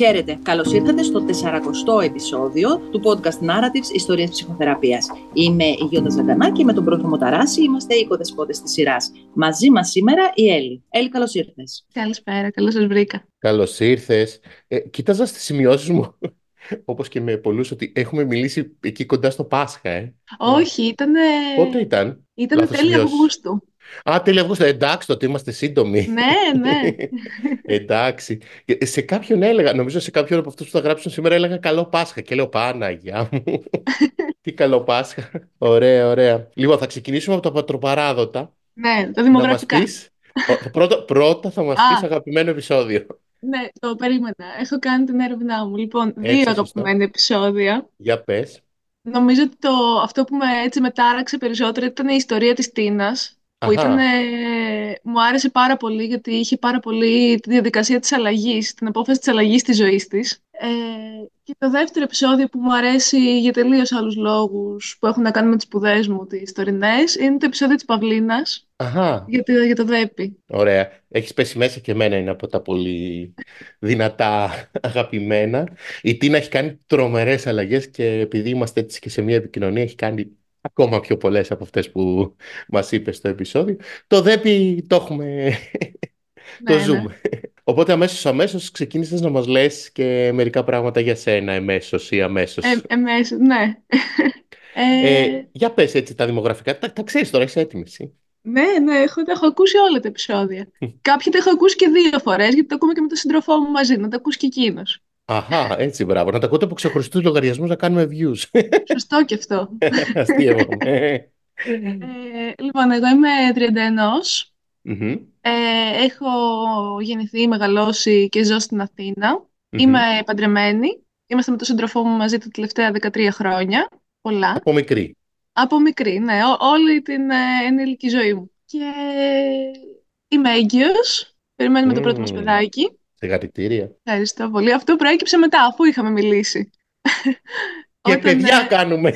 Χαίρετε, καλώς ήρθατε στο 40ο επεισόδιο του podcast Narratives Ιστορίας Ψυχοθεραπείας. Είμαι η Γιώτα Ζαγκανά και με τον Πρόθυμο Ταράση είμαστε οι οικοδεσπότε της σειράς. Μαζί μας σήμερα η Έλλη. Έλλη, καλώς ήρθες. Καλησπέρα, καλώς σας βρήκα. Καλώς ήρθες. Ε, κοίταζα στις σημειώσεις μου, όπως και με πολλούς, ότι έχουμε μιλήσει εκεί κοντά στο Πάσχα, ε. Όχι, ήταν. Πότε ήταν, Ήταν τέλη Αυγούστου. Α, τέλη Αυγούστου. Εντάξει, τότε είμαστε σύντομοι. Ναι, ναι. Εντάξει. Σε κάποιον έλεγα, νομίζω σε κάποιον από αυτούς που θα γράψουν σήμερα έλεγα καλό Πάσχα. Και λέω Παναγιά μου. Τι καλό Πάσχα. Ωραία, ωραία. Λοιπόν, θα ξεκινήσουμε από τα πατροπαράδοτα. Ναι, τα δημογραφικά. Να μας πεις, πρώτα, πρώτα θα μας πεις αγαπημένο επεισόδιο. Ναι, το περίμενα. Έχω κάνει την έρευνά μου. Λοιπόν, δύο αγαπημένα επεισόδια. Για πες. Νομίζω ότι το, αυτό που με έτσι μετάραξε περισσότερο ήταν η ιστορία της Τίνας που ήταν, μου άρεσε πάρα πολύ γιατί είχε πάρα πολύ τη διαδικασία της αλλαγής, την απόφαση της αλλαγής της ζωής της. Ε, και το δεύτερο επεισόδιο που μου αρέσει για τελείως άλλους λόγους που έχουν να κάνουν με τις σπουδές μου, τις τωρινές, είναι το επεισόδιο της Παυλίνας Αχα. Για, το, για το ΔΕΠΗ. Ωραία. Έχεις πέσει μέσα και εμένα είναι από τα πολύ δυνατά αγαπημένα. Η Τίνα έχει κάνει τρομερές αλλαγές και επειδή είμαστε έτσι και σε μια επικοινωνία έχει κάνει ακόμα πιο πολλές από αυτές που μας είπες στο επεισόδιο. Το ΔΕΠΗ το έχουμε, το ναι, ναι. ζούμε. Οπότε αμέσως αμέσως ξεκίνησες να μας λες και μερικά πράγματα για σένα εμέσως ή αμέσως. Ε, εμέσως, ναι. Ε, ε, για πες έτσι τα δημογραφικά, τα, τα ξέρεις τώρα, είσαι έτοιμη εσύ. Ναι, ναι, έχω, έχω ακούσει όλα τα επεισόδια. Κάποια τα έχω ακούσει και δύο φορές, γιατί το ακούμε και με τον σύντροφό μου μαζί, να τα ακούσει και εκείνος. Αχά, έτσι μπράβο. Να τα ακούτε από ξεχωριστούς λογαριασμούς να κάνουμε views. Σωστό και αυτό. Αστείευομαι. ε, λοιπόν, εγώ είμαι 31. Ε, έχω γεννηθεί, μεγαλώσει και ζω στην αθηνα Είμαι παντρεμένη. Είμαστε με τον σύντροφό μου μαζί τα τελευταία 13 χρόνια. Πολλά. Από μικρή. Από μικρή, ναι. όλη την ε, ενήλικη ζωή μου. Και είμαι έγκυος. Περιμένουμε το πρώτο μας παιδάκι. Συγχαρητήρια. Ευχαριστώ πολύ. Αυτό προέκυψε μετά, αφού είχαμε μιλήσει. Και παιδιά ε, κάνουμε.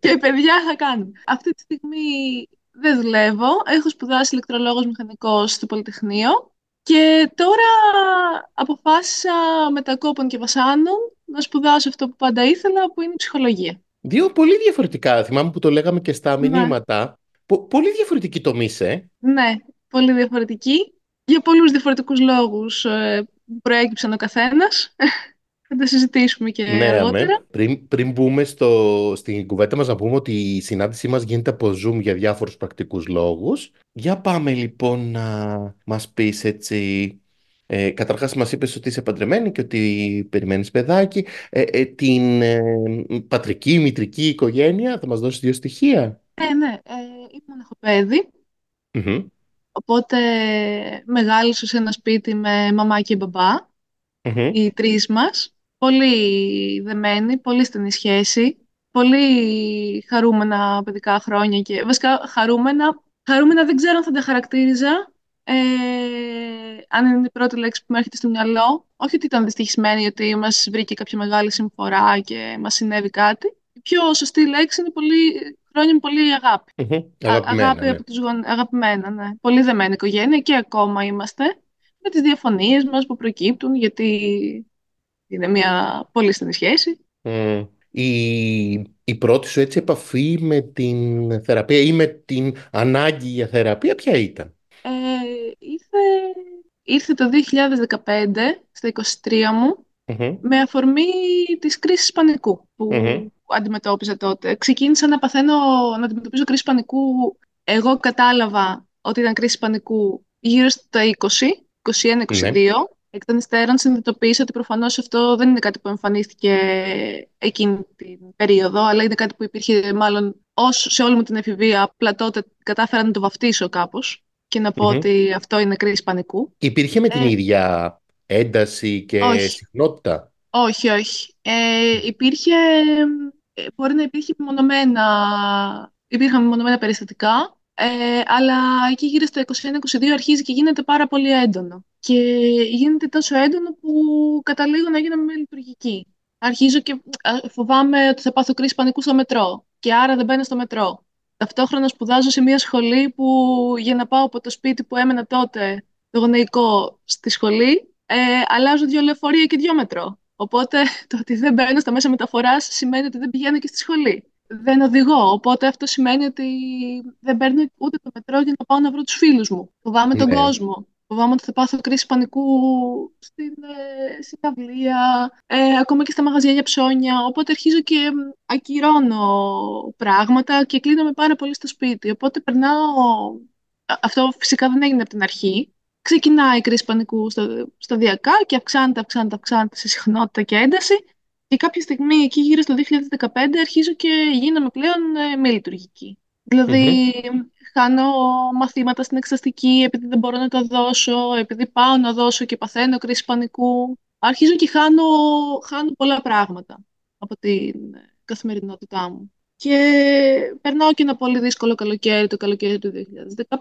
Και παιδιά θα κάνουμε. Αυτή τη στιγμή δεν δουλεύω. Έχω σπουδάσει ηλεκτρολόγος μηχανικός στο Πολυτεχνείο. Και τώρα αποφάσισα μετακόπων και βασάνων να σπουδάσω αυτό που πάντα ήθελα, που είναι η ψυχολογία. Δύο πολύ διαφορετικά. Θυμάμαι που το λέγαμε και στα ναι. μηνύματα. πολύ διαφορετική τομή, ε. Ναι, πολύ διαφορετική. Για πολλούς διαφορετικούς λόγους ε, προέκυψαν ο καθένας. Θα τα συζητήσουμε και ναι, αργότερα. Πριν, πριν μπούμε στο, στην κουβέντα μας να πούμε ότι η συνάντησή μας γίνεται από Zoom για διάφορους πρακτικούς λόγους. Για πάμε λοιπόν να μας πεις έτσι... Ε, καταρχάς μας είπες ότι είσαι παντρεμένη και ότι περιμένεις παιδάκι. Ε, ε, την ε, πατρική, μητρική οικογένεια, θα μας δώσεις δύο στοιχεία; Ε, ναι, ε, είμαι μοναχοπέδι. Οπότε μεγάλωσα σε ένα σπίτι με μαμά και μπαμπά, οι τρεις μας. Πολύ δεμένοι, πολύ στενή σχέση, πολύ χαρούμενα παιδικά χρόνια και βασικά χαρούμενα. Χαρούμενα δεν ξέρω αν θα τα χαρακτήριζα, ε, αν είναι η πρώτη λέξη που μου έρχεται στο μυαλό. Όχι ότι ήταν δυστυχισμένοι, ότι μας βρήκε κάποια μεγάλη συμφορά και μας συνέβη κάτι. Η πιο σωστή λέξη είναι πολύ χρόνια με πολύ αγάπη. Αγαπημένα, αγάπη από τους Αγαπημένα, ναι. Πολύ δεμένη οικογένεια και ακόμα είμαστε με τις διαφωνίες μας που προκύπτουν γιατί είναι μια πολύ στενή σχέση. Η, η πρώτη σου έτσι επαφή με την θεραπεία ή με την ανάγκη για θεραπεία ποια ήταν; Ε, ήρθε, ήρθε το 2015 στα 23 μου με αφορμή της κρίσης πανικού που αντιμετώπιζα τότε. Ξεκίνησα να παθαίνω, να αντιμετωπίζω κρίση πανικού. Εγώ κατάλαβα ότι ήταν κρίση πανικού γύρω στα 20, 21-22. Ναι. Εκ των υστέρων συνειδητοποίησα ότι προφανώς αυτό δεν είναι κάτι που εμφανίστηκε εκείνη την περίοδο, αλλά είναι κάτι που υπήρχε μάλλον ως σε όλη μου την εφηβεία. Απλά τότε κατάφερα να το βαφτίσω κάπως και να πω ότι αυτό είναι κρίση πανικού. Υπήρχε με την ε, ίδια ένταση και όχι. συχνότητα; Όχι, όχι. Ε, υπήρχε ε, μπορεί να υπήρχε μονομένα, υπήρχαν μονομένα περιστατικά, ε, αλλά εκεί γύρω στο 21-22 αρχίζει και γίνεται πάρα πολύ έντονο. Και γίνεται τόσο έντονο που καταλήγω να γίνομαι λειτουργική. Αρχίζω και φοβάμαι ότι θα πάθω κρίση πανικού στο μετρό και άρα δεν μπαίνω στο μετρό. Ταυτόχρονα σπουδάζω σε μια σχολή που για να πάω από το σπίτι που έμενα τότε, το γονεϊκό, στη σχολή, ε, αλλάζω δύο λεωφορεία και δύο μετρό. Οπότε το ότι δεν μπαίνω στα μέσα μεταφοράς σημαίνει ότι δεν πηγαίνω και στη σχολή. Δεν οδηγώ. Οπότε αυτό σημαίνει ότι δεν παίρνω ούτε το μετρό για να πάω να βρω τους φίλους μου. Φοβάμαι τον ναι. κόσμο. Φοβάμαι ότι θα πάθω κρίση πανικού στην ε, συναυλία, ε, ακόμα και στα μαγαζιά για ψώνια. Οπότε αρχίζω και ακυρώνω πράγματα και κλείνομαι πάρα πολύ στο σπίτι. Οπότε περνάω. Αυτό φυσικά δεν έγινε από την αρχή. Ξεκινάει η κρίση πανικού σταδιακά και αυξάνεται, αυξάνεται, αυξάνεται σε συχνότητα και ένταση. Και κάποια στιγμή, εκεί γύρω στο 2015, αρχίζω και γίνομαι πλέον ε, μη λειτουργική. Δηλαδή, κάνω μαθήματα στην εξαστική επειδή δεν μπορώ να το δώσω, επειδή πάω να δώσω και παθαίνω κρίση πανικού. Αρχίζω και χάνω, χάνω πολλά πράγματα από την καθημερινότητά μου. Και περνάω και ένα πολύ δύσκολο καλοκαίρι, το καλοκαίρι του 2015.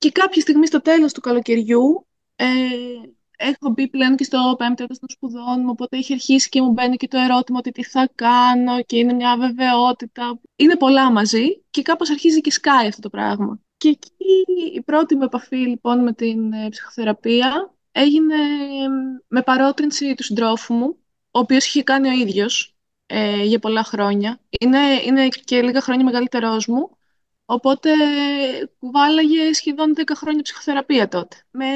Και κάποια στιγμή στο τέλος του καλοκαιριού ε, έχω μπει πλέον και στο πέμπτο έτος των σπουδών μου, οπότε έχει αρχίσει και μου μπαίνει και το ερώτημα ότι τι θα κάνω και είναι μια αβεβαιότητα. Είναι πολλά μαζί και κάπως αρχίζει και σκάει αυτό το πράγμα. Και εκεί η πρώτη μου επαφή λοιπόν με την ε, ψυχοθεραπεία έγινε με παρότρινση του συντρόφου μου, ο οποίος είχε κάνει ο ίδιος ε, για πολλά χρόνια. Είναι, είναι και λίγα χρόνια μεγαλύτερός μου, Οπότε κουβάλαγε σχεδόν 10 χρόνια ψυχοθεραπεία τότε, με,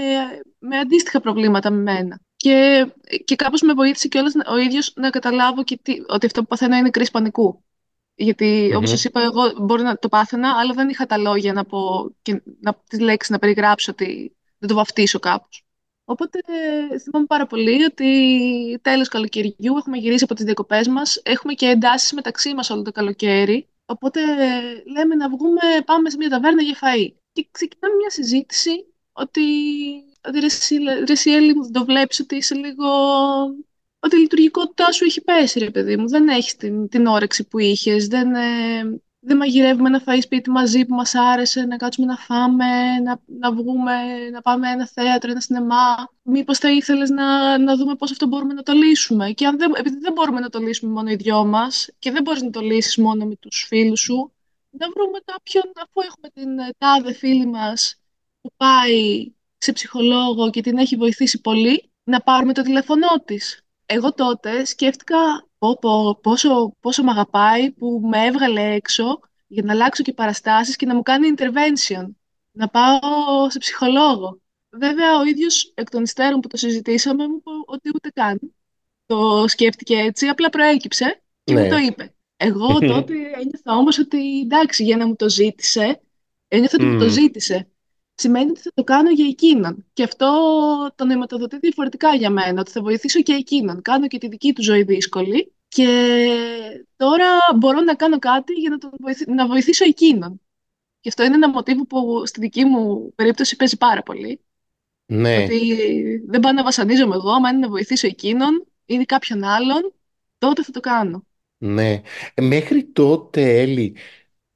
με αντίστοιχα προβλήματα με μένα. Και, και κάπως με βοήθησε και ο ίδιος να καταλάβω και τι, ότι αυτό που παθαίνω είναι κρίση πανικού. Γιατί, mm-hmm. όπως σας είπα, εγώ μπορεί να το πάθαινα, αλλά δεν είχα τα λόγια να πω και να, τις λέξεις να περιγράψω, ότι να το βαφτίσω κάπως. Οπότε θυμάμαι πάρα πολύ ότι τέλος καλοκαιριού έχουμε γυρίσει από τις διακοπές μας, έχουμε και εντάσεις μεταξύ μας όλο το καλοκαίρι Οπότε λέμε να βγούμε, πάμε σε μια ταβέρνα για φαΐ. Και ξεκινάμε μια συζήτηση ότι, ότι ρε μου το βλέπεις ότι είσαι λίγο... Ότι η λειτουργικότητά σου έχει πέσει, ρε παιδί μου. Δεν έχεις την, την όρεξη που είχες. Δεν, ε, δεν μαγειρεύουμε να φάει σπίτι μαζί που μας άρεσε, να κάτσουμε να φάμε, να, να βγούμε, να πάμε ένα θέατρο, ένα σινεμά. Μήπως θα ήθελες να, να δούμε πώς αυτό μπορούμε να το λύσουμε. Και αν δεν, επειδή δεν μπορούμε να το λύσουμε μόνο οι δυο μας και δεν μπορείς να το λύσεις μόνο με τους φίλους σου, να βρούμε κάποιον, αφού έχουμε την ε, τάδε φίλη μας που πάει σε ψυχολόγο και την έχει βοηθήσει πολύ, να πάρουμε το τηλέφωνό της. Εγώ τότε σκέφτηκα πω, πόσο, πόσο με αγαπάει που με έβγαλε έξω για να αλλάξω και παραστάσεις και να μου κάνει intervention, να πάω σε ψυχολόγο. Βέβαια, ο ίδιος εκ των υστέρων που το συζητήσαμε μου είπε ότι ούτε καν το σκέφτηκε έτσι, απλά προέκυψε και μου ναι. το είπε. Εγώ τότε ένιωθα όμως ότι εντάξει, για να μου το ζήτησε, ένιωθα ότι μου το ζήτησε. Σημαίνει ότι θα το κάνω για εκείνον. Και αυτό το νοηματοδοτεί διαφορετικά για μένα, ότι θα βοηθήσω και εκείνον. Κάνω και τη δική του ζωή δύσκολη και τώρα μπορώ να κάνω κάτι για να, τον να βοηθήσω εκείνον. Και αυτό είναι ένα μοτίβο που στη δική μου περίπτωση παίζει πάρα πολύ. Ναι. Ότι δεν πάω να βασανίζομαι εγώ, αν είναι να βοηθήσω εκείνον ή κάποιον άλλον, τότε θα το κάνω. Ναι. Ε, μέχρι τότε, Έλλη,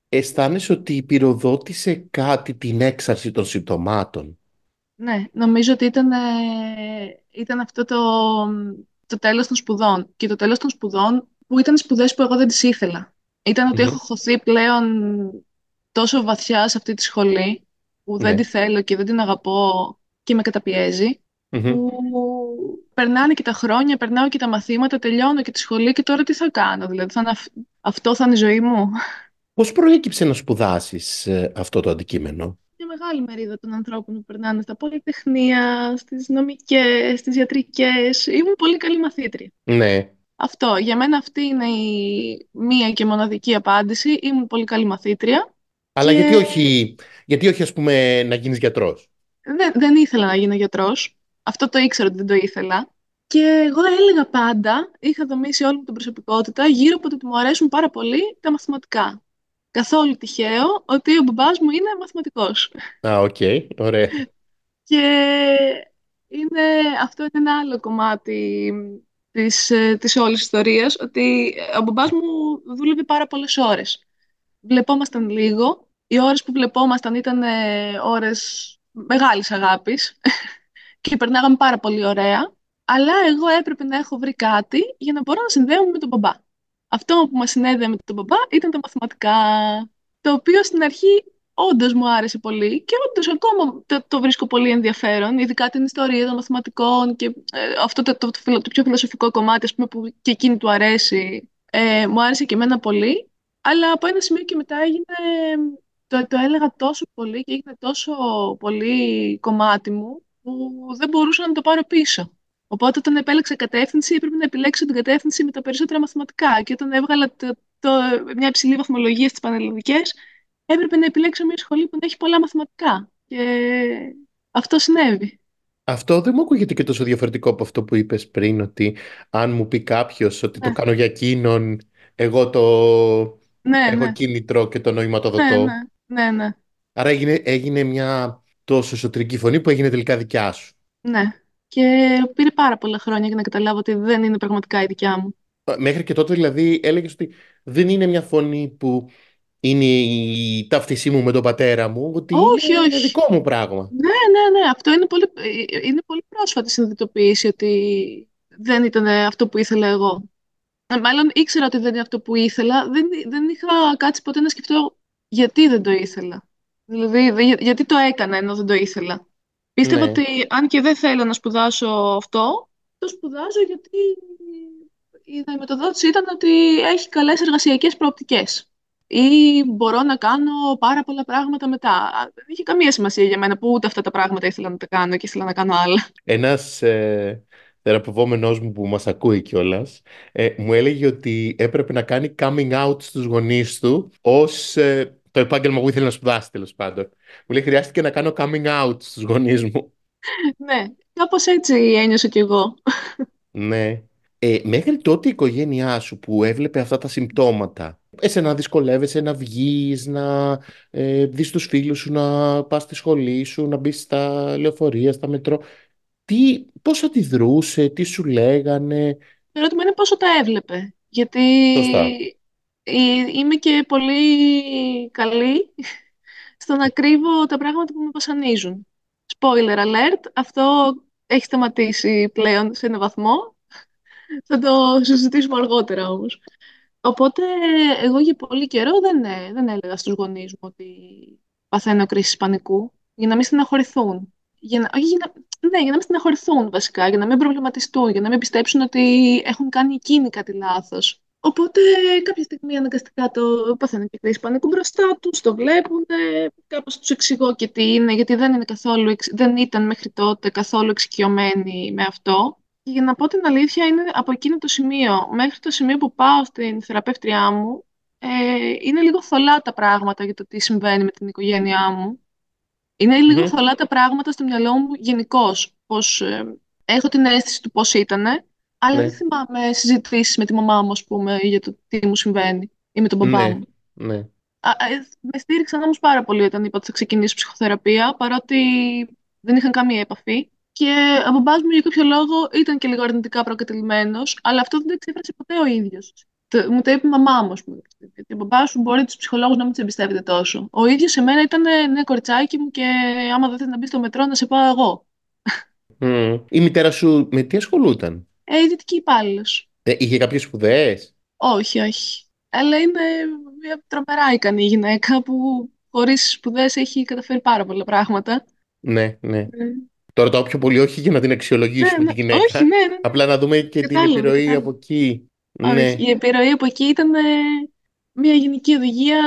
αισθάνεσαι ότι πυροδότησε κάτι την έξαρση των συμπτωμάτων; Ναι, νομίζω ότι ήταν, ε, ήταν αυτό το, το τέλος των σπουδών. Και το τέλος των σπουδών που ήταν σπουδές που εγώ δεν τις ήθελα. Ήταν ότι έχω χωθεί πλέον τόσο βαθιά σε αυτή τη σχολή που δεν ναι. τη θέλω και δεν την αγαπώ και με καταπιεζει που περνάνε και τα χρόνια, περνάω και τα μαθήματα, τελειώνω και τη σχολή και τώρα τι θα κάνω, δηλαδή θα αυτό θα είναι η ζωή μου. Πώς προέκυψε να σπουδάσεις ε, αυτό το αντικείμενο; μεγάλη μερίδα των ανθρώπων που περνάνε στα πολυτεχνία, στις νομικές, στις ιατρικές. Ήμουν πολύ καλή μαθήτρια. Ναι. Αυτό. Για μένα αυτή είναι η μία και μοναδική απάντηση. Ήμουν πολύ καλή μαθήτρια. Αλλά γιατί όχι, γιατί όχι ας πούμε να γίνεις γιατρός; Δεν, δεν ήθελα να γίνω γιατρός. Αυτό το ήξερα ότι δεν το ήθελα. Και εγώ έλεγα πάντα, είχα δομήσει όλη μου την προσωπικότητα γύρω από το ότι μου αρέσουν πάρα πολύ τα μαθηματικά καθόλου τυχαίο ότι ο μπαμπάς μου είναι μαθηματικός. Α, οκ, ωραία. Και είναι, αυτό είναι ένα άλλο κομμάτι της, ε, της όλης ιστορίας, ότι ο μπαμπάς μου δούλευε πάρα πολλές ώρες. Βλεπόμασταν λίγο. Οι ώρες που βλεπόμασταν ήταν ε, ώρες μεγάλης αγάπης και περνάγαμε πάρα πολύ ωραία. Αλλά εγώ έπρεπε να έχω βρει κάτι για να μπορώ να συνδέομαι με τον μπαμπά. Αυτό που μας συνέδεε με τον μπαμπά ήταν τα μαθηματικά, το οποίο στην αρχή όντως μου άρεσε πολύ και όντως ακόμα το, το, βρίσκω πολύ ενδιαφέρον, ειδικά την ιστορία των μαθηματικών και ε, αυτό το, το, το, πιο φιλοσοφικό κομμάτι ας πούμε, που και εκείνη του αρέσει. Ε, μου άρεσε και εμένα πολύ, αλλά από ένα σημείο και μετά έγινε, το, το έλεγα τόσο πολύ και έγινε τόσο πολύ κομμάτι μου που δεν μπορούσα να το πάρω πίσω. Οπότε όταν επέλεξα κατεύθυνση έπρεπε να επιλέξω την κατεύθυνση με τα περισσότερα μαθηματικά και όταν έβγαλα το, το, μια υψηλή βαθμολογία στις πανελληνικές έπρεπε να επιλέξω μια σχολή που έχει πολλά μαθηματικά. Και αυτό συνέβη. Αυτό δεν μου ακούγεται και τόσο διαφορετικό από αυτό που είπες πριν, ότι αν μου πει κάποιος ότι το ναι. κάνω για εκείνον, εγώ το ναι, έχω ναι. κίνητρο και το νοηματοδοτώ. Ναι, ναι, ναι, ναι. Άρα έγινε, έγινε μια τόσο εσωτερική φωνή που έγινε τελικά δικιά σου. Ναι. Και πήρε πάρα πολλά χρόνια για να καταλάβω ότι δεν είναι πραγματικά η δικιά μου. Μέχρι και τότε δηλαδή έλεγες ότι δεν είναι μια φωνή που είναι η ταύτισή μου με τον πατέρα μου, ότι όχι, είναι όχι. δικό μου πράγμα. Ναι, ναι, ναι. Αυτό είναι πολύ, είναι πολύ πρόσφατη συνειδητοποίηση ότι δεν ήταν αυτό που ήθελα εγώ. Ε, μάλλον ήξερα ότι δεν είναι αυτό που ήθελα. Δεν, δεν είχα κάτσει ποτέ να σκεφτώ γιατί δεν το ήθελα. Δηλαδή, γιατί το έκανα ενώ δεν το ήθελα. Πίστευα ναι. ότι αν και δεν θέλω να σπουδάσω αυτό, το σπουδάζω γιατί η μεταδότηση ήταν ότι έχει καλές εργασιακές προοπτικές ή μπορώ να κάνω πάρα πολλά πράγματα μετά. Δεν είχε καμία σημασία για μένα που ούτε αυτά τα πράγματα ήθελα να τα κάνω και ήθελα να κάνω άλλα. Ένας ε, θεραπευόμενός μου που μας ακούει κιόλας, ε, μου έλεγε ότι έπρεπε να κάνει coming out στους γονείς του ως ε, το επάγγελμα που ήθελε να σπουδάσει τέλος πάντων. Μου λέει χρειάστηκε να κάνω coming out στους γονείς μου. ναι, κάπως έτσι ένιωσα κι εγώ. ναι. Ε, μέχρι τότε η οικογένειά σου που έβλεπε αυτά τα συμπτώματα, εσένα να δυσκολεύεσαι να βγεις, να ε, δεις τους φίλους σου, να πας στη σχολή σου, να μπεις στα λεωφορεία, στα μετρό, τι, πώς αντιδρούσε, τι σου λέγανε; Το ερώτημα είναι πόσο τα έβλεπε. Γιατί είμαι και πολύ καλή στο να κρύβω τα πράγματα που με βασανίζουν. Spoiler alert, αυτό έχει σταματήσει πλέον σε ένα βαθμό. Θα το συζητήσουμε αργότερα όμως. Οπότε εγώ για πολύ καιρό δεν, ε, δεν έλεγα στους γονείς μου ότι παθαίνω κρίση πανικού για να μην στεναχωρηθούν. Για να, όχι, για να, ναι, για να μην στεναχωρηθούν βασικά, για να μην προβληματιστούν, για να μην πιστέψουν ότι έχουν κάνει εκείνοι κάτι λάθος. Οπότε κάποια στιγμή αναγκαστικά το παθαίνουν και κρίση πανικού μπροστά τους, το βλέπουν, κάπως τους εξηγώ και τι είναι, γιατί δεν, είναι καθόλου, δεν ήταν μέχρι τότε καθόλου εξοικειωμένοι με αυτό. Και για να πω την αλήθεια, είναι από εκείνο το σημείο μέχρι το σημείο που πάω στην θεραπεύτριά μου, ε, είναι λίγο θολά τα πράγματα για το τι συμβαίνει με την οικογένειά μου. Είναι λίγο mm-hmm. θολά τα πράγματα στο μυαλό μου γενικώς. Πως ε, έχω την αίσθηση του πώς ήταν, αλλά ναι. δεν θυμάμαι συζητήσεις με τη μαμά μου, ας πούμε, για το τι μου συμβαίνει ή με τον μπαμπά ναι. μου. Ναι. Α, ε, με στήριξαν όμως πάρα πολύ όταν είπα ότι θα ξεκινήσω ψυχοθεραπεία, παρότι δεν είχαν καμία επαφή. Και ο μπαμπάς μου για κάποιο λόγο ήταν και λίγο αρνητικά προκατελημένο, αλλά αυτό δεν το εξέφρασε ποτέ ο ίδιος. Μου το είπε η μαμά μου, ας πούμε. Γιατί ο μπαμπάς σου μπορεί τους ψυχολόγους να μην τους εμπιστεύεται τόσο. Ο ίδιος σε μένα ήταν ναι, κοριτσάκι μου και άμα δεν θέλει να μπεις στο μετρό, να σε πάω εγώ. Mm. Η μητέρα σου με τι ασχολούταν, Ε, ιδιωτική υπάλληλος. Ε, είχε κάποιες σπουδέ, Όχι, όχι. Αλλά είναι μια τρομερά ικανή γυναίκα που χωρίς σπουδέ έχει καταφέρει πάρα πολλά πράγματα. Ναι, ναι. Ε, το ρωτάω πιο πολύ όχι για να την αξιολογήσουμε ναι, ναι. τη γυναίκα. Όχι, ναι, ναι. Απλά να δούμε και την επιρροή από εκεί. Ναι. Η επιρροή από εκεί ήταν ε, μια γενική οδηγία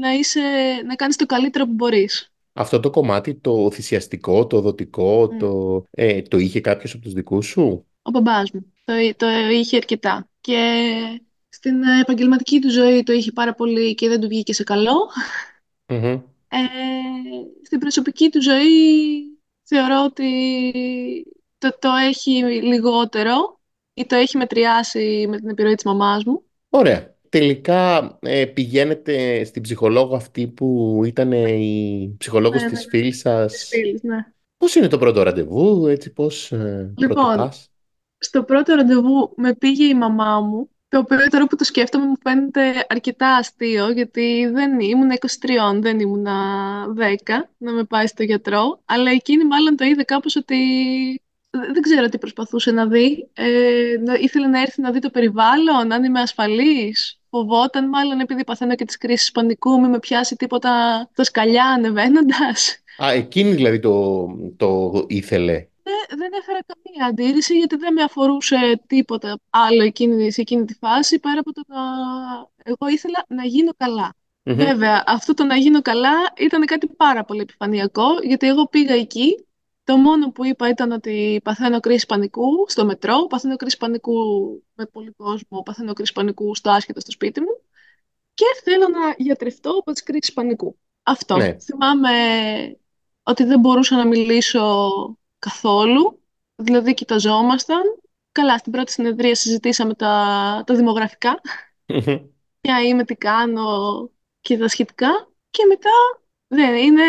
να, είσαι, να κάνεις το καλύτερο που μπορείς. Αυτό το κομμάτι, το θυσιαστικό, το δοτικό, το, ε, το είχε κάποιος από τους δικούς σου; Ο μπαμπάς μου. Το, το είχε αρκετά. Και στην επαγγελματική του ζωή το είχε πάρα πολύ και δεν του βγήκε σε καλό. Ε, στην προσωπική του ζωή θεωρώ ότι το, το έχει λιγότερο ή το έχει μετριάσει με την επιρροή της μαμάς μου. Ωραία. Τελικά ε, πηγαίνετε στην ψυχολόγο αυτή που ήταν η ψυχολόγος ναι, της ναι, φίλης σας; Της φίλης, ναι. Πώς είναι το πρώτο ραντεβού, έτσι πώς ε, Λοιπόν, στο πρώτο ραντεβού με πήγε η μαμά μου το οποίο τώρα που το σκέφτομαι μου φαίνεται αρκετά αστείο, γιατί δεν ήμουν 23, δεν ήμουν 10 να με πάει στο γιατρό, αλλά εκείνη μάλλον το είδε κάπως ότι δεν ξέρω τι προσπαθούσε να δει. Ε, ήθελε να έρθει να δει το περιβάλλον, αν είμαι ασφαλής. φοβόταν μάλλον επειδή παθαίνω και τις κρίσεις πανικού, μη με πιάσει τίποτα το σκαλιά ανεβαίνοντας. Α, εκείνη δηλαδή το, το ήθελε. Δεν, δεν έφερα καμία αντίρρηση γιατί δεν με αφορούσε τίποτα άλλο εκείνη, σε εκείνη τη φάση πέρα από το να εγώ ήθελα να γίνω καλά. Βέβαια, αυτό το να γίνω καλά ήταν κάτι πάρα πολύ επιφανειακό, γιατί εγώ πήγα εκεί το μόνο που είπα ήταν ότι παθαίνω κρίση πανικού στο μετρό, παθαίνω κρίση πανικού με πολύ κόσμο, παθαίνω κρίση πανικού στο άσχετο στο σπίτι μου και θέλω να γιατρευτώ από τις κρίσεις πανικού. Αυτό. Ναι. Θυμάμαι ότι δεν μπορούσα να μιλήσω καθόλου, δηλαδή κοιταζόμασταν. Καλά, στην πρώτη συνεδρία συζητήσαμε τα, τα δημογραφικά, ποια είμαι, τι κάνω και τα σχετικά και μετά δεν είναι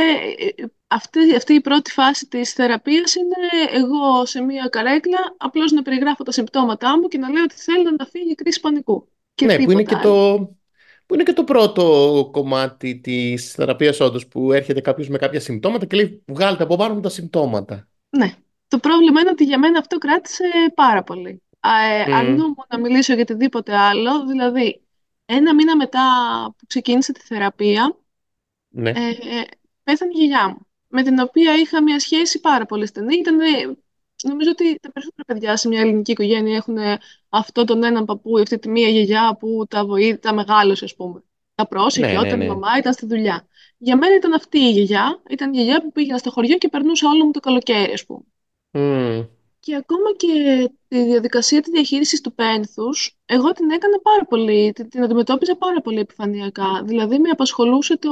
αυτή, αυτή η πρώτη φάση της θεραπείας είναι εγώ σε μία καρέκλα απλώς να περιγράφω τα συμπτώματά μου και να λέω ότι θέλω να φύγει η κρίση πανικού. Και ναι, που είναι και, το, που είναι και το πρώτο κομμάτι της θεραπείας όντως που έρχεται κάποιος με κάποια συμπτώματα και λέει βγάλτε από πάνω μου τα συμπτώματα. Ναι. Το πρόβλημα είναι ότι για μένα αυτό κράτησε πάρα πολύ. Ε, mm. να μιλήσω για οτιδήποτε άλλο, δηλαδή ένα μήνα μετά που ξεκίνησε τη θεραπεία, ναι. ε, ε πέθανε η γιαγιά μου με την οποία είχα μια σχέση πάρα πολύ στενή. Ήταν, νομίζω ότι τα περισσότερα παιδιά σε μια ελληνική οικογένεια έχουν αυτό τον έναν παππού ή αυτή τη μία γιαγιά που τα βοήθησε, τα μεγάλωσε, ας πούμε. Τα πρόσεχε ναι, όταν ναι, ναι. η μαμά ήταν στη δουλειά. Για μένα ήταν αυτή η γιαγιά. Ήταν η γιαγιά που πήγαινα στο χωριό και περνούσα όλο μου το καλοκαίρι, ας πούμε. Mm. Και ακόμα και τη διαδικασία της διαχείρισης του πένθους, εγώ την έκανα πάρα πολύ, την, την αντιμετώπιζα πάρα πολύ επιφανειακά. Δηλαδή, με απασχολούσε το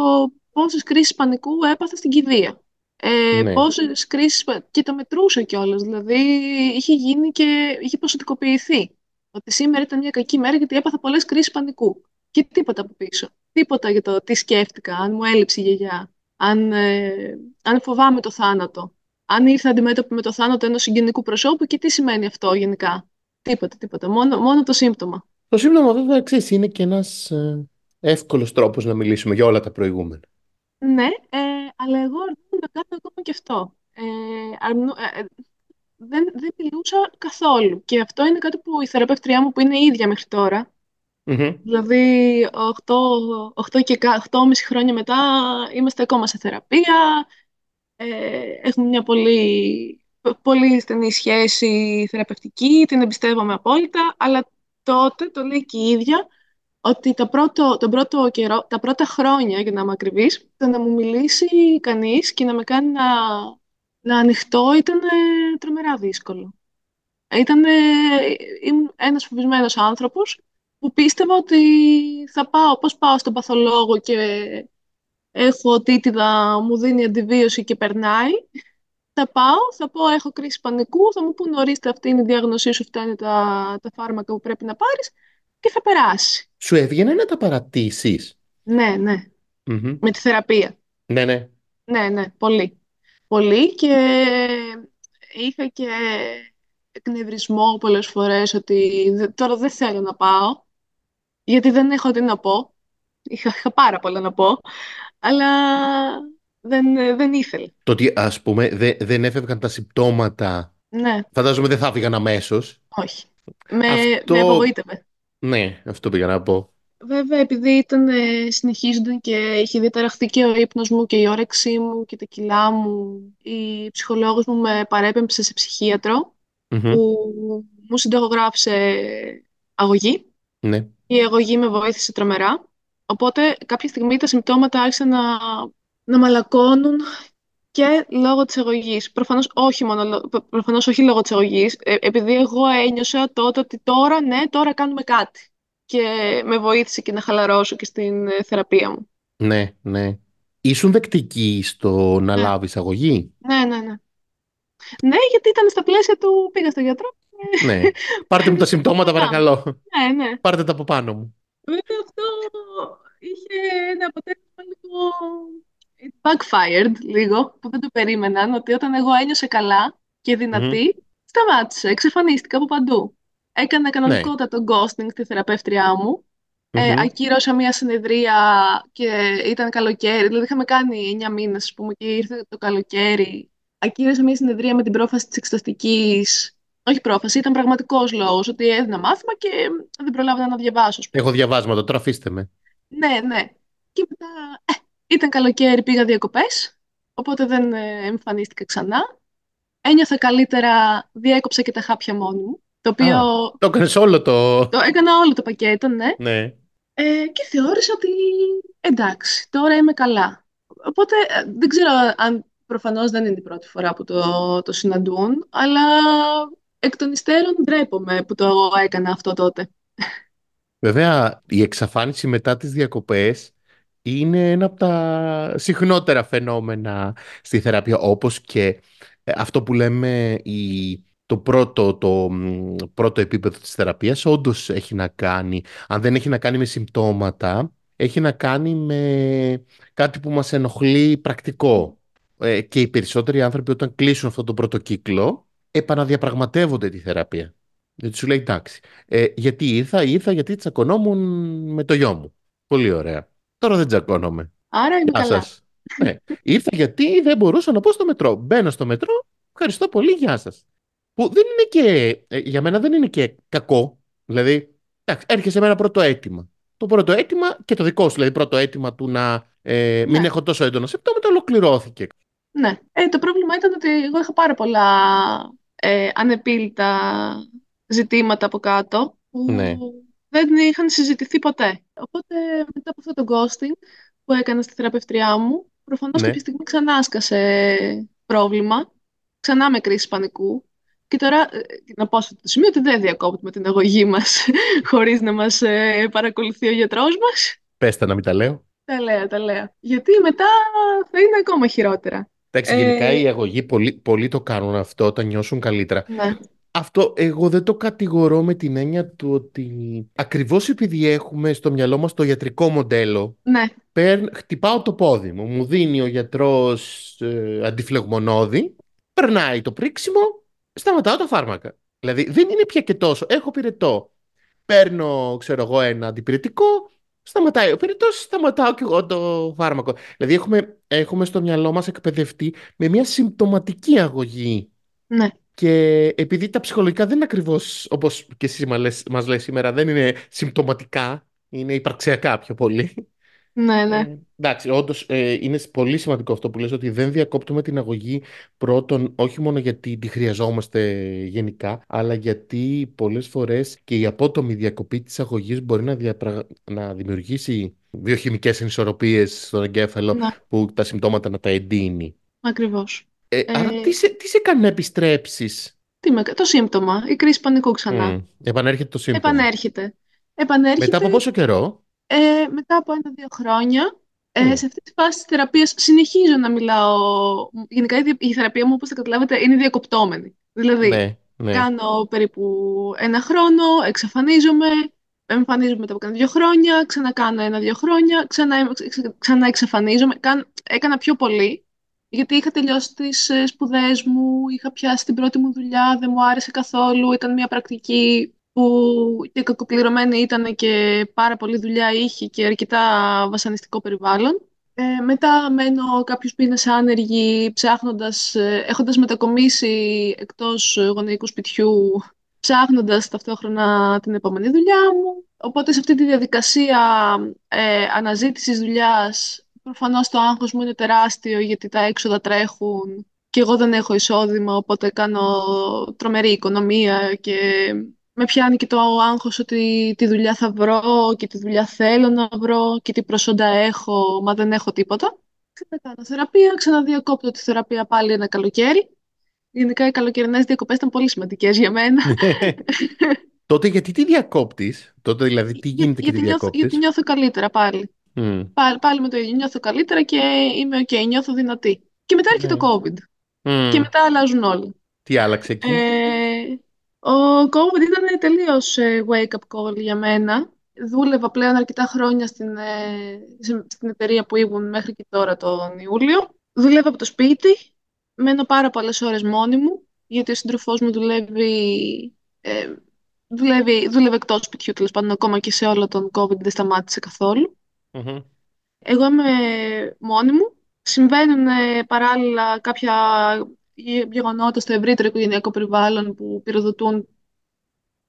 πόσες κρίσεις πανικού έπαθα στην κηδεία. Ε, ναι. Πόσες κρίσεις. και το μετρούσε κιόλας. Δηλαδή είχε γίνει και είχε ποσοτικοποιηθεί. Ότι σήμερα ήταν μια κακή μέρα γιατί έπαθα πολλές κρίσεις πανικού. Και τίποτα από πίσω. Τίποτα για το τι σκέφτηκα, αν μου έλειψε η γιαγιά, αν, ε, αν φοβάμαι το θάνατο, αν ήρθα αντιμέτωπη με το θάνατο ενός συγγενικού προσώπου και τι σημαίνει αυτό γενικά. Τίποτα, τίποτα. Μόνο, μόνο το σύμπτωμα. Το σύμπτωμα βέβαια ξέρεις, είναι και ένας ε, εύκολος τρόπος να μιλήσουμε για όλα τα προηγούμενα. Ναι, ε, αλλά εγώ αρνούμαι να κάνω ακόμα και αυτό. Ε, αρνου, ε, ε, δεν, δεν μιλούσα καθόλου. Και αυτό είναι κάτι που η θεραπεύτριά μου, που είναι η ίδια μέχρι τώρα, mm-hmm. δηλαδή 8, 8 και 8,5 χρόνια μετά είμαστε ακόμα σε θεραπεία, ε, έχουμε μια πολύ, πολύ στενή σχέση θεραπευτική, την εμπιστεύομαι απόλυτα, αλλά τότε, το λέει και η ίδια, ότι τα πρώτο, τον πρώτο καιρό, τα πρώτα χρόνια, για να είμαι ακριβής, το να μου μιλήσει κανείς και να με κάνει να, να ανοιχτώ ήταν τρομερά δύσκολο. Ήταν ήμουν ένας φοβισμένος άνθρωπος που πίστευα ότι θα πάω, πώς πάω στον παθολόγο και έχω τίτιδα, μου δίνει αντιβίωση και περνάει. Θα πάω, θα πω έχω κρίση πανικού, θα μου πούνε ορίστε αυτή είναι η διάγνωσή σου, αυτά είναι τα, τα φάρμακα που πρέπει να πάρεις και θα περάσει. Σου έβγαινε να τα παρατήσεις; Ναι, ναι. Με τη θεραπεία. Ναι, ναι. Ναι, ναι, πολύ. Πολύ και είχα και εκνευρισμό πολλές φορές ότι τώρα δεν θέλω να πάω γιατί δεν έχω τι να πω. Είχα, είχα πάρα πολλά να πω, αλλά δεν, δεν ήθελε. Το ότι ας πούμε δεν, δεν έφευγαν τα συμπτώματα, ναι. φαντάζομαι δεν θα έφυγαν αμέσως. Όχι. Με, Αυτό... με απογοήτευε. Ναι, αυτό πήγα να πω. Βέβαια, επειδή ήταν, ε, συνεχίζονταν και είχε διαταραχθεί και ο ύπνος μου και η όρεξή μου και τα κιλά μου, η ψυχολόγος μου με παρέπεμψε σε ψυχίατρο, που μου συνταγογράφησε αγωγή. Ναι. Η αγωγή με βοήθησε τρομερά. Οπότε κάποια στιγμή τα συμπτώματα άρχισαν να, να μαλακώνουν και λόγω της αγωγής. Προφανώς όχι, μόνο, προφανώς όχι λόγω της αγωγής, ε, επειδή εγώ ένιωσα τότε ότι τώρα, ναι, τώρα κάνουμε κάτι. Και με βοήθησε και να χαλαρώσω και στην ε, θεραπεία μου. Ναι, ναι. Ήσουν δεκτική στο να ναι. λάβεις αγωγή; Ναι, ναι, ναι. Ναι, γιατί ήταν στα πλαίσια του πήγα στο γιατρό. Ναι. Πάρτε μου τα συμπτώματα, παρακαλώ. Ναι, ναι. Πάρτε τα από πάνω μου. Βέβαια αυτό είχε ένα αποτέλεσμα λίγο backfired λίγο, που δεν το περίμεναν, ότι όταν εγώ ένιωσα καλά και δυνατή, mm. σταμάτησε, εξαφανίστηκα από παντού. Έκανα κανονικότατο ναι. ghosting στη θεραπεύτριά μου. Mm-hmm. Ε, ακύρωσα μια συνεδρία και ήταν καλοκαίρι. Δηλαδή είχαμε κάνει 9 μήνες, ας πούμε, και ήρθε το καλοκαίρι. Ακύρωσα μια συνεδρία με την πρόφαση της εξεταστικής όχι πρόφαση, ήταν πραγματικός λόγος ότι έδινα μάθημα και δεν προλάβαινα να διαβάσω. Έχω διαβάσματα, τώρα αφήστε με. Ναι, ναι. Και μετά ε, ήταν καλοκαίρι, πήγα διακοπές, οπότε δεν ε, εμφανίστηκα ξανά. Ένιωθα καλύτερα, διέκοψα και τα χάπια μόνη μου. Το οποίο. το έκανες όλο το. Το έκανα όλο το πακέτο, ναι. ναι. Ε, και θεώρησα ότι εντάξει, τώρα είμαι καλά. Οπότε ε, δεν ξέρω αν προφανώς δεν είναι η πρώτη φορά που το, το συναντούν, αλλά εκ των υστέρων ντρέπομαι που το έκανα αυτό τότε. Βέβαια, η εξαφάνιση μετά τις διακοπές είναι ένα από τα συχνότερα φαινόμενα στη θεραπεία, όπως και ε, αυτό που λέμε η, το, πρώτο, το πρώτο επίπεδο της θεραπείας όντως έχει να κάνει, αν δεν έχει να κάνει με συμπτώματα, έχει να κάνει με κάτι που μας ενοχλεί πρακτικό. Ε, και οι περισσότεροι άνθρωποι όταν κλείσουν αυτό το πρώτο κύκλο, επαναδιαπραγματεύονται τη θεραπεία. Γιατί σου λέει εντάξει. Ε, γιατί ήρθα, ήρθα γιατί τσακωνόμουν με το γιο μου. Πολύ ωραία. Τώρα δεν τσακώνομαι. Άρα είναι καλά. Σας. Ναι. Ήρθα γιατί δεν μπορούσα να πω στο μετρό. Μπαίνω στο μετρό. Ευχαριστώ πολύ. Γεια σας. Που δεν είναι και. Ε, για μένα δεν είναι και κακό. Δηλαδή, εντάξει, έρχεσαι με ένα πρώτο αίτημα. Το πρώτο αίτημα και το δικό σου, δηλαδή πρώτο αίτημα του να ε, μην ναι. έχω τόσο έντονα συμπτώματα, ολοκληρώθηκε. Ναι. Ε, το πρόβλημα ήταν ότι εγώ είχα πάρα πολλά ε, ανεπίλητα ζητήματα από κάτω που ναι. δεν είχαν συζητηθεί ποτέ. Οπότε μετά από αυτό το ghosting που έκανα στη θεραπευτριά μου, προφανώς ναι. κάποια στιγμή ξανά σκάσε πρόβλημα, ξανά με κρίση πανικού. Και τώρα, ε, να πω στο σημείο ότι δεν διακόπτουμε την αγωγή μας χωρίς να μας ε, παρακολουθεί ο γιατρός μας. Πες τα να μην τα λέω. Τα λέω, τα λέω. Γιατί μετά θα είναι ακόμα χειρότερα. Εντάξει, γενικά ε, η αγωγή, πολλοί, πολλοί το κάνουν αυτό όταν νιώσουν καλύτερα. Ναι. Αυτό εγώ δεν το κατηγορώ με την έννοια του ότι ακριβώς επειδή έχουμε στο μυαλό μας το ιατρικό μοντέλο, ναι. Παίρν, χτυπάω το πόδι μου, μου δίνει ο γιατρός ε, αντιφλεγμονώδη, περνάει το πρίξιμο, σταματάω τα φάρμακα. Δηλαδή δεν είναι πια και τόσο. Έχω πυρετό. Παίρνω, ξέρω εγώ, ένα αντιπυρετικό, σταματάει ο πυρετό, σταματάω και εγώ το φάρμακο. Δηλαδή έχουμε, έχουμε στο μυαλό μας εκπαιδευτεί με μια συμπτωματική αγωγή. Ναι. Και επειδή τα ψυχολογικά δεν είναι ακριβώς όπως και εσύ μας λες σήμερα, δεν είναι συμπτωματικά, είναι υπαρξιακά πιο πολύ. Ναι, ναι. Ε, εντάξει, όντως ε, είναι πολύ σημαντικό αυτό που λες ότι δεν διακόπτουμε την αγωγή πρώτον όχι μόνο γιατί τη χρειαζόμαστε γενικά, αλλά γιατί πολλές φορές και η απότομη διακοπή της αγωγής μπορεί να, διαπρα... να δημιουργήσει βιοχημικές ενισορροπίες στον εγκέφαλο ναι. που τα συμπτώματα να τα εντείνει. Ακριβώς. Ε, άρα τι σε, τι σε κάνει να επιστρέψεις; Τι με, το σύμπτωμα, η κρίση πανικού ξανά. Mm. Επανέρχεται το σύμπτωμα. Επανέρχεται. Επανέρχεται. Μετά από πόσο καιρό; Ε, μετά από ένα-δύο χρόνια, ε, σε αυτή τη φάση της θεραπείας συνεχίζω να μιλάω. Γενικά η θεραπεία μου, όπως θα καταλάβετε, είναι διακοπτόμενη. Δηλαδή, ναι, ναι. κάνω περίπου ένα χρόνο, εξαφανίζομαι, εμφανίζομαι μετά από κάνα δύο χρόνια, ξανακάνω ένα-δύο χρόνια, ξανά, ξανά εξαφανίζομαι. Κάν, έκανα πιο πολύ, γιατί είχα τελειώσει τις ε, σπουδές μου, είχα πιάσει την πρώτη μου δουλειά, δεν μου άρεσε καθόλου, ήταν μια πρακτική που και κακοπληρωμένη ήταν και πάρα πολλή δουλειά είχε και αρκετά βασανιστικό περιβάλλον. Ε, μετά μένω κάποιους μήνες άνεργοι, ψάχνοντας, ε, έχοντας μετακομίσει εκτός γονεϊκού σπιτιού, ψάχνοντας ταυτόχρονα την επόμενη δουλειά μου. Οπότε σε αυτή τη διαδικασία ε, αναζήτησης δουλειάς, προφανώς το άγχος μου είναι τεράστιο γιατί τα έξοδα τρέχουν και εγώ δεν έχω εισόδημα, οπότε κάνω τρομερή οικονομία και με πιάνει και το άγχος ότι τη δουλειά θα βρω και τη δουλειά θέλω να βρω και τι προσόντα έχω, μα δεν έχω τίποτα. Ξανακάνω θεραπεία, ξαναδιακόπτω τη θεραπεία πάλι ένα καλοκαίρι. Γενικά οι καλοκαιρινές διακοπές ήταν πολύ σημαντικές για μένα. τότε γιατί τι διακόπτεις, τότε δηλαδή τι γίνεται για, και τι διακόπτεις; Γιατί νιώθω καλύτερα πάλι. Mm. πάλι. Πάλι με το ίδιο νιώθω καλύτερα και είμαι ok, νιώθω δυνατή. Και μετά έρχεται το COVID. Mm. Και μετά αλλάζουν όλοι. Τι άλλαξε εκεί; Ε, ο COVID ήταν τελείως ε, wake-up call για μένα. Δούλευα πλέον αρκετά χρόνια στην, ε, στην εταιρεία που ήμουν μέχρι και τώρα τον Ιούλιο. Δούλευα από το σπίτι, μένω πάρα πολλές ώρες μόνη μου, γιατί ο σύντροφός μου δουλεύει, ε, δουλεύει, δουλεύει εκτός σπιτιού, τέλος πάντων, ακόμα και σε όλο τον COVID δεν σταμάτησε Εγώ είμαι μόνη μου. Συμβαίνουν παράλληλα κάποια γεγονότας στο ευρύτερο οικογενειακό περιβάλλον που πυροδοτούν.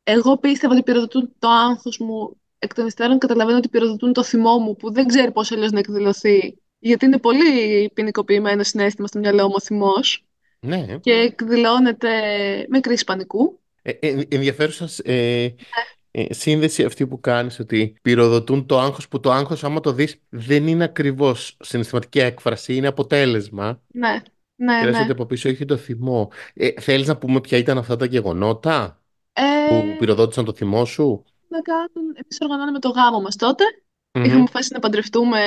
Εγώ πίστευα ότι πυροδοτούν το άγχος μου. Εκ των υστέρων καταλαβαίνω ότι πυροδοτούν το θυμό μου που δεν ξέρει πώς αλλιώς να εκδηλωθεί. Γιατί είναι πολύ ποινικοποιημένο συνέστημα στο μυαλό μου ο θυμός. Ναι. Και εκδηλώνεται με κρίση πανικού. Ε, ε, ενδιαφέρουσας ε, ε, σύνδεση αυτή που κάνεις ότι πυροδοτούν το άγχος που το άγχος άμα το δεις δεν είναι ακριβώς συναισθηματική έκφραση, είναι αποτέλεσμα. Ναι, ναι, και ναι. ότι από πίσω έχει το θυμό. Ε, θέλεις να πούμε ποια ήταν αυτά τα γεγονότα Ε, που πυροδότησαν το θυμό σου; να κάνουν, εμείς οργανώναμε το γάμο μας τότε. Είχαμε αποφασίσει να παντρευτούμε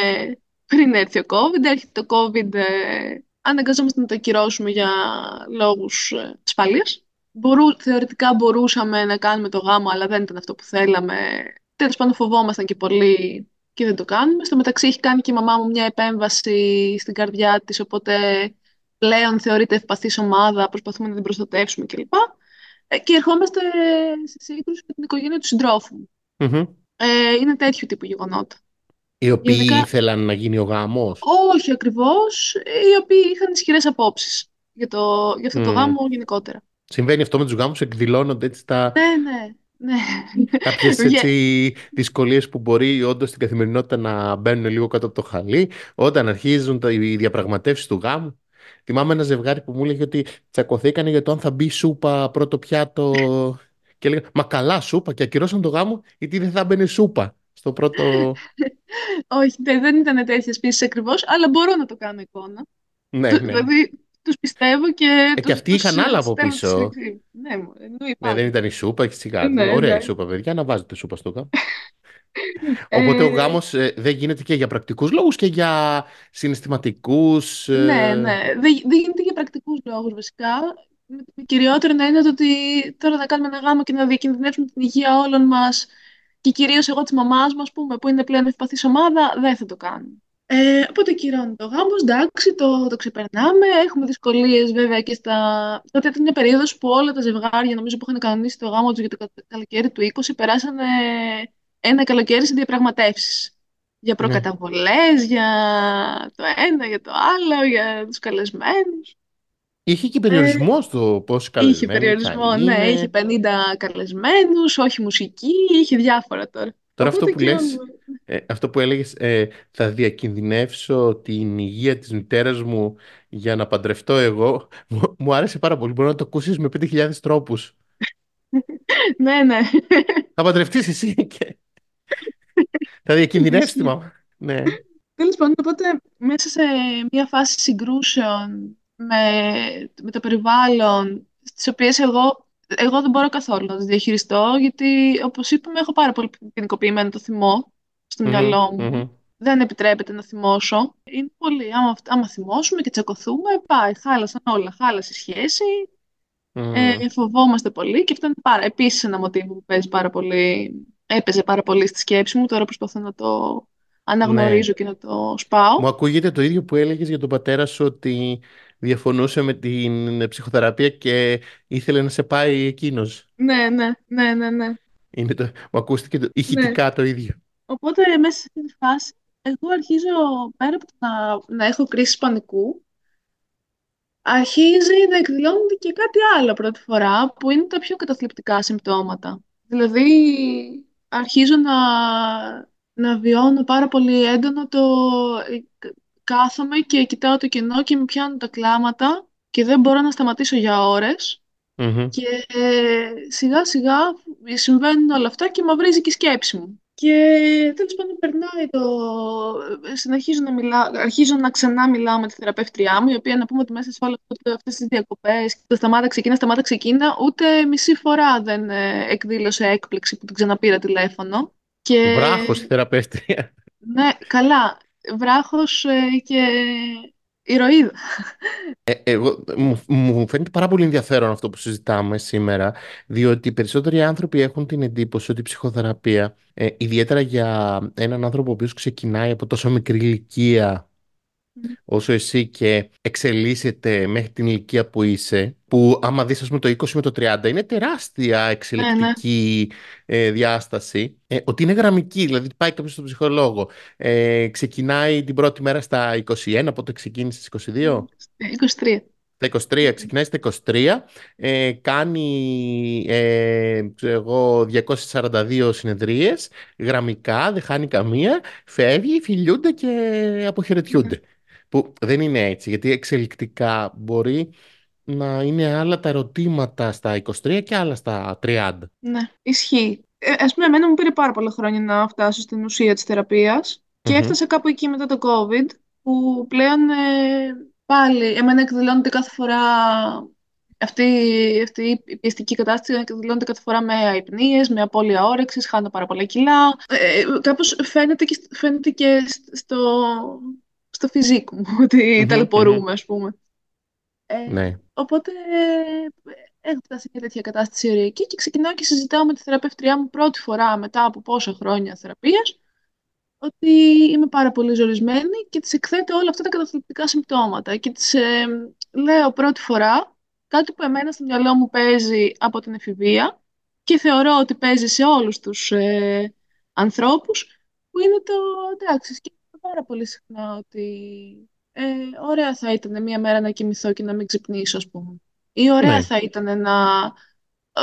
πριν έρθει ο COVID. Έρχεται το COVID, ε, αναγκαζόμαστε να το ακυρώσουμε για λόγους ε, ασφάλειας. Μπορού, θεωρητικά μπορούσαμε να κάνουμε το γάμο, αλλά δεν ήταν αυτό που θέλαμε. Τέλος πάντων φοβόμασταν και πολύ και δεν το κάνουμε. Στο μεταξύ έχει κάνει και η μαμά μου μια επέμβαση στην καρδιά της, οπότε πλέον θεωρείται ευπαθής ομάδα, προσπαθούμε να την προστατεύσουμε κλπ. Ε, και ερχόμαστε σε σύγκρουση με την οικογένεια του συντρόφου μου. Μμμ. Ε, είναι τέτοιου τύπου γεγονότα. Οι οποίοι Γενικά- ήθελαν να γίνει ο γάμος; Όχι ακριβώς, οι οποίοι είχαν ισχυρές απόψεις για, το, για αυτό το Μμ. γάμο γενικότερα. Συμβαίνει αυτό με τους γάμους, εκδηλώνονται έτσι τα, Ναι, ναι, ναι. κάποιες Βγα- έτσι δυσκολίες που μπορεί όντως στην καθημερινότητα να μπαίνουν λίγο κάτω από το χαλί όταν αρχίζουν τα, οι διαπραγματεύσεις του γάμου. Θυμάμαι ένα ζευγάρι που μου έλεγε ότι τσακωθήκανε για το αν θα μπει σούπα πρώτο πιάτο και έλεγα «Μα καλά σούπα» και ακυρώσαν το γάμο γιατί δεν θα μπαίνει σούπα στο πρώτο... Όχι, δε- δεν ήταν τέτοιες πίσεις ακριβώς, αλλά μπορώ να το κάνω εικόνα. ναι, Του- ναι. Δηλαδή, τους πιστεύω και Ε, και τους- αυτοί τους είχαν άλλα από στέλνω πίσω. τη συλλογή. Ναι, μου, εννοεί Ναι, δεν ήταν η σούπα, έχεις τσιγάρο. Ναι, Ωραία ναι. η σούπα, παιδιά, να βάζετε σούπα στο γάμο. Οπότε ο Ε, γάμος ε, δεν γίνεται και για πρακτικούς λόγους και για συναισθηματικούς. ε, Ναι, ναι. Δεν, δεν γίνεται για πρακτικούς λόγους βασικά. Με- με Κυριότερο να είναι το ότι τώρα να κάνουμε ένα γάμο και να διακινδυνεύσουμε την υγεία όλων μας και κυρίως εγώ της μαμάς μου, ας πούμε, που είναι πλέον ευπαθής ομάδα, δεν θα το κάνουμε. Ε, οπότε κυρώνει το γάμο, εντάξει, το, το ξεπερνάμε. Έχουμε δυσκολίες βέβαια και στα. Τότε ήταν μια περίοδος που όλα τα ζευγάρια, νομίζω που είχαν κανονίσει το γάμο τους για το κα- καλοκαίρι του 20, περάσανε ένα καλοκαίρι σε διαπραγματεύσεις. Για Ναι. προκαταβολές, για το ένα, για το άλλο, για τους καλεσμένους. Είχε και περιορισμό στο πόσοι Ε, Είχε καλεσμένοι περιορισμό, θα ναι. είναι. Είχε 50 καλεσμένους, όχι μουσική, είχε διάφορα τώρα. Τώρα αυτό Οπότε που λες, κυρώνουμε. ε, αυτό που έλεγες, ε, θα διακινδυνεύσω την υγεία της μητέρας μου για να παντρευτώ εγώ, μου, μου άρεσε πάρα πολύ. Μπορεί να το ακούσεις με 5.000 τρόπους. Ναι, ναι. Θα παντρευτείς εσύ και θα διακινδυνεύσεις τη μαμά. Ναι. Τέλος πάντων, οπότε μέσα σε μια φάση συγκρούσεων με, με το περιβάλλον, στις οποίες εγώ, εγώ δεν μπορώ καθόλου να τις διαχειριστώ, γιατί όπως είπαμε έχω πάρα πολύ ποινικοποιημένο το θυμό στο Μμμ, μυαλό μου. μμμ. Δεν επιτρέπεται να θυμώσω. Είναι πολύ. Άμα, άμα θυμώσουμε και τσακωθούμε, πάει. Χάλασαν όλα. Χάλασε η σχέση. Μμμ. Ε, φοβόμαστε πολύ και αυτό είναι πάρα, επίσης ένα μοτίβο που παίζει πάρα πολύ, έπαιζε πάρα πολύ στη σκέψη μου. Τώρα προσπαθώ να το αναγνωρίζω και να το σπάω. Μου ακούγεται το ίδιο που έλεγες για τον πατέρα σου ότι διαφωνούσε με την ψυχοθεραπεία και ήθελε να σε πάει εκείνος. Ναι, ναι, ναι, ναι, ναι. Είναι το, μου ακούστηκε το, ηχητικά το ίδιο. Οπότε μέσα σε αυτή τη φάση, εγώ αρχίζω πέρα από το να, να έχω κρίση πανικού, αρχίζει να εκδηλώνεται και κάτι άλλο πρώτη φορά, που είναι τα πιο καταθλιπτικά συμπτώματα. Δηλαδή, αρχίζω να, να βιώνω πάρα πολύ έντονα το ε, κάθομαι και κοιτάω το κενό και με πιάνουν τα κλάματα και δεν μπορώ να σταματήσω για ώρες. Μμμ. Και ε, σιγά σιγά συμβαίνουν όλα αυτά και μαυρίζει και η σκέψη μου. Και τέλος πάντων περνάει το... Συνεχίζω να μιλάω, αρχίζω να ξανά μιλάω με τη θεραπεύτριά μου, η οποία να πούμε ότι μέσα σε όλες αυτές τις διακοπές, το σταμάτα ξεκίνα, σταμάτα ξεκίνα, ούτε μισή φορά δεν ε, εκδήλωσε έκπληξη που την ξαναπήρα τηλέφωνο. Και... Βράχος η θεραπεύτρια. Ναι, καλά. Βράχος ε, και ηρωίδα. Ε, εγώ, μου, μου φαίνεται πάρα πολύ ενδιαφέρον αυτό που συζητάμε σήμερα, διότι οι περισσότεροι άνθρωποι έχουν την εντύπωση ότι η ψυχοθεραπεία, ε, ιδιαίτερα για έναν άνθρωπο ο οποίος ξεκινάει από τόσο μικρή ηλικία όσο εσύ και εξελίσσεται μέχρι την ηλικία που είσαι, που άμα δεις ας πούμε το 20 με το 30 είναι τεράστια εξελικτική ε, διάσταση, ε, ότι είναι γραμμική, δηλαδή πάει κάποιος στον ψυχολόγο, ε, ξεκινάει την πρώτη μέρα στα 21, πότε ξεκίνησες στις 22, 23. Τα 23, ξεκινάει στα 23, ε, κάνει ε, εγώ 242 συνεδρίες, γραμμικά, δεν χάνει καμία, φεύγει, φιλιούνται και αποχαιρετιούνται. Που δεν είναι έτσι, γιατί εξελικτικά μπορεί να είναι άλλα τα ερωτήματα στα 23 και άλλα στα 30. Ναι, ισχύει. Ε, ας πούμε, εμένα μου πήρε πάρα πολλά χρόνια να φτάσω στην ουσία της θεραπείας και έφτασα κάπου εκεί μετά το COVID, που πλέον ε, πάλι εμένα εκδηλώνεται κάθε φορά αυτή, αυτή η πιεστική κατάσταση εκδηλώνεται κάθε φορά με αϊπνίες, με απώλεια όρεξης, χάνω πάρα πολλά κιλά. Ε, κάπως φαίνεται και, φαίνεται και στο, στο φυσικό μου ότι ταλαιπωρούμε, ας πούμε. Ε, ναι. Οπότε έχω φτάσει σε μια τέτοια κατάσταση ωριακή και ξεκινάω και συζητάω με τη θεραπεύτριά μου πρώτη φορά μετά από πόσα χρόνια θεραπείας ότι είμαι πάρα πολύ ζορισμένη και της εκθέτω όλα αυτά τα καταθλιπτικά συμπτώματα και της ε, λέω πρώτη φορά κάτι που εμένα στο μυαλό μου παίζει από την εφηβεία και θεωρώ ότι παίζει σε όλους τους ε, ανθρώπους που είναι το εντάξει σκέφτομαι πάρα πολύ συχνά ότι ε, ωραία θα ήταν μία μέρα να κοιμηθώ και να μην ξυπνήσω ας πούμε ή ωραία ναι. θα ήταν να... Ε,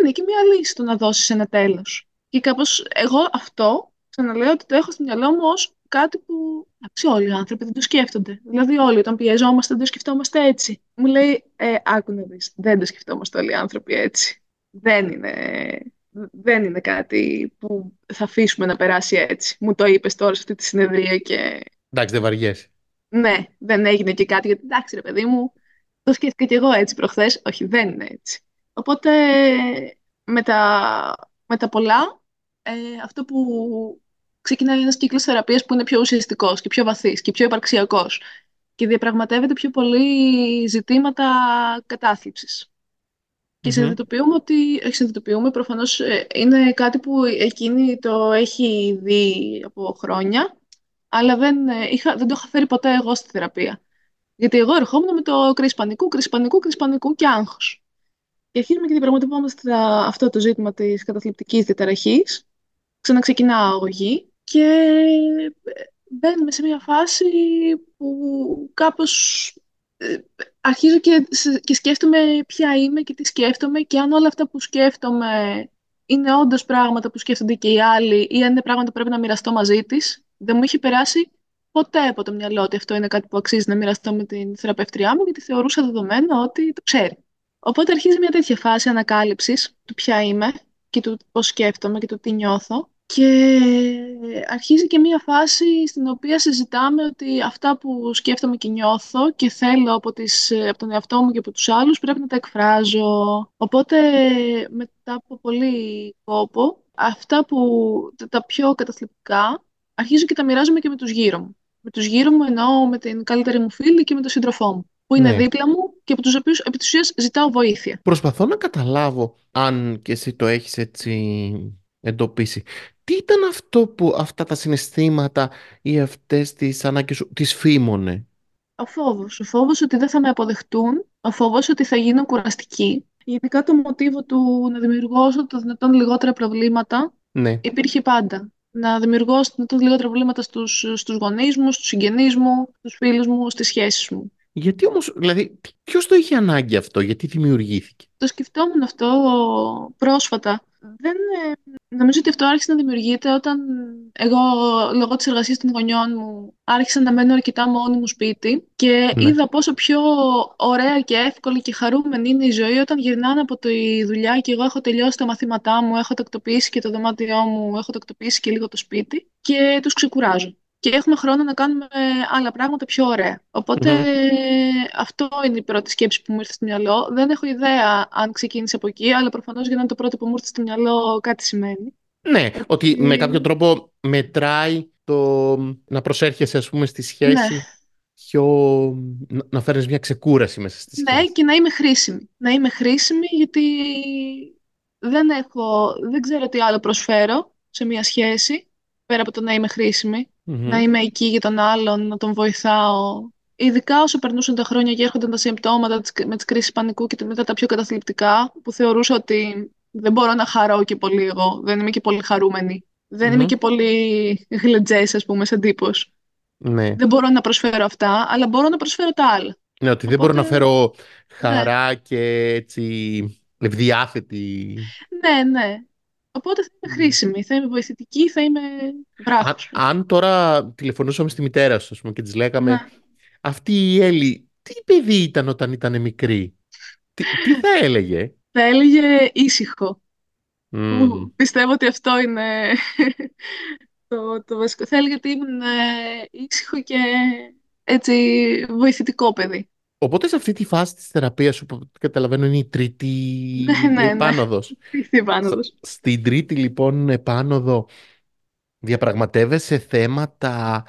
είναι και μία λύση το να δώσεις ένα τέλος. Και κάπως εγώ αυτό ξαναλέω ότι το έχω στο μυαλό μου ως κάτι που εντάξει, όλοι οι άνθρωποι δεν το σκέφτονται. Δηλαδή όλοι όταν πιεζόμαστε δεν το σκεφτόμαστε έτσι. Μου λέει, ε, άκου να δεις, δεν το σκεφτόμαστε όλοι οι άνθρωποι έτσι. Δεν είναι, δεν είναι κάτι που θα αφήσουμε να περάσει έτσι. Μου το είπες τώρα σε αυτή τη συνεδρία και... Εντάξει, δεν βαριέσαι. Ναι, δεν έγινε και κάτι, γιατί εντάξει ρε παιδί μου, το σκέφτηκα και εγώ έτσι προχθές. Όχι, δεν είναι έτσι. Οπότε με τα, με τα πολλά, ε, αυτό που ξεκινάει ένας κύκλος θεραπείας που είναι πιο ουσιαστικός και πιο βαθύς και πιο υπαρξιακός και διαπραγματεύεται πιο πολύ ζητήματα κατάθλιψης. Και συνειδητοποιούμε ότι, όχι συνειδητοποιούμε, προφανώς ε, είναι κάτι που εκείνη το έχει δει από χρόνια, αλλά δεν, ε, είχα, δεν το είχα φέρει ποτέ εγώ στη θεραπεία. Γιατί εγώ ερχόμουν με το κρίση πανικού, κρίση πανικού, κρίση πανικού και άγχος. Και αρχίζουμε και διαπραγματευόμαστε αυτό το ζήτημα της καταθλιπτικής διαταραχής. Ξαναξεκινάω αγωγή και μπαίνουμε σε μια φάση που κάπως ε, αρχίζω και, και σκέφτομαι ποια είμαι και τι σκέφτομαι και αν όλα αυτά που σκέφτομαι είναι όντως πράγματα που σκέφτονται και οι άλλοι ή αν είναι πράγματα που πρέπει να μοιραστώ μαζί της. Δεν μου είχε περάσει ποτέ από το μυαλό ότι αυτό είναι κάτι που αξίζει να μοιραστώ με την θεραπεύτριά μου γιατί θεωρούσα δεδομένο ότι το ξέρει. Οπότε αρχίζει μια τέτοια φάση ανακάλυψης του ποια είμαι και του πώς σκέφτομαι και του τι νιώθω και αρχίζει και μία φάση στην οποία συζητάμε ότι αυτά που σκέφτομαι και νιώθω και θέλω από, τις, από τον εαυτό μου και από τους άλλους πρέπει να τα εκφράζω. Οπότε μετά από πολύ κόπο, αυτά που τα πιο καταθλιπτικά αρχίζω και τα μοιράζομαι και με τους γύρω μου. Με τους γύρω μου εννοώ με την καλύτερη μου φίλη και με τον σύντροφό μου που είναι ναι. δίπλα μου και από τους οποίους επί ζητάω βοήθεια. Προσπαθώ να καταλάβω αν και εσύ το έχεις έτσι εντοπίσει. Τι ήταν αυτό που αυτά τα συναισθήματα ή αυτές τις ανάγκες σου τις φήμωνε; Ο φόβος. Ο φόβος ότι δεν θα με αποδεχτούν. Ο φόβος ότι θα γίνω κουραστική. Γενικά το μοτίβο του να δημιουργώ όσο το δυνατόν λιγότερα προβλήματα ναι. υπήρχε πάντα. Να δημιουργώ όσο το δυνατόν λιγότερα προβλήματα στους, στους γονείς μου, στους συγγενείς μου, στους φίλους μου, στις σχέσεις μου. Γιατί όμως, δηλαδή, ποιος το είχε ανάγκη αυτό, γιατί δημιουργήθηκε; Το σκεφτόμουν αυτό πρόσφατα δεν, ε, νομίζω ότι αυτό άρχισε να δημιουργείται όταν εγώ, λόγω της εργασίας των γονιών μου, άρχισα να μένω αρκετά μόνη μου σπίτι και ναι. είδα πόσο πιο ωραία και εύκολη και χαρούμενη είναι η ζωή όταν γυρνάνε από τη δουλειά και εγώ έχω τελειώσει τα μαθήματά μου, έχω τακτοποιήσει και το δωμάτιό μου, έχω τακτοποιήσει και λίγο το σπίτι και τους ξεκουράζω και έχουμε χρόνο να κάνουμε άλλα πράγματα πιο ωραία. αυτό είναι η πρώτη σκέψη που μου ήρθε στο μυαλό. Δεν έχω ιδέα αν ξεκίνησε από εκεί, αλλά προφανώς για να είναι το πρώτο που μου ήρθε στο μυαλό κάτι σημαίνει. Ναι, ότι με κάποιο τρόπο μετράει το να προσέρχεσαι ας πούμε στη σχέση ναι. πιο... να φέρνεις μια ξεκούραση μέσα στη ναι, σχέση. Ναι, και να είμαι χρήσιμη. Να είμαι χρήσιμη γιατί δεν έχω, δεν ξέρω τι άλλο προσφέρω σε μια σχέση πέρα από το να είμαι χρήσιμη να είμαι εκεί για τον άλλον, να τον βοηθάω. Ειδικά όσο περνούσαν τα χρόνια και έρχονταν τα συμπτώματα με τις κρίσεις πανικού και μετά τα πιο καταθλιπτικά, που θεωρούσα ότι δεν μπορώ να χαρώ και πολύ εγώ, δεν είμαι και πολύ χαρούμενη. Δεν είμαι και πολύ γλετζές, ας πούμε, σαν τύπος. Ναι. Δεν μπορώ να προσφέρω αυτά, αλλά μπορώ να προσφέρω τα άλλα. Ναι, ότι δεν μπορώ να φέρω χαρά ναι. και έτσι ευδιάθετη. Ναι, ναι. Οπότε θα είμαι χρήσιμη, θα είμαι βοηθητική, θα είμαι βράχος. Αν, τώρα τηλεφωνούσαμε στη μητέρα σου πούμε, και της λέγαμε ναι. αυτή η Έλλη, τι παιδί ήταν όταν ήταν μικρή, τι, τι θα έλεγε; Θα έλεγε ήσυχο. πιστεύω ότι αυτό είναι το, το βασικό. Θα έλεγε ότι ήμουν ε, ήσυχο και έτσι βοηθητικό παιδί. Οπότε σε αυτή τη φάση της θεραπείας σου, που καταλαβαίνω είναι η τρίτη ναι, ναι, ναι. επάνωδος. Στην τρίτη λοιπόν επάνωδο διαπραγματεύεσαι θέματα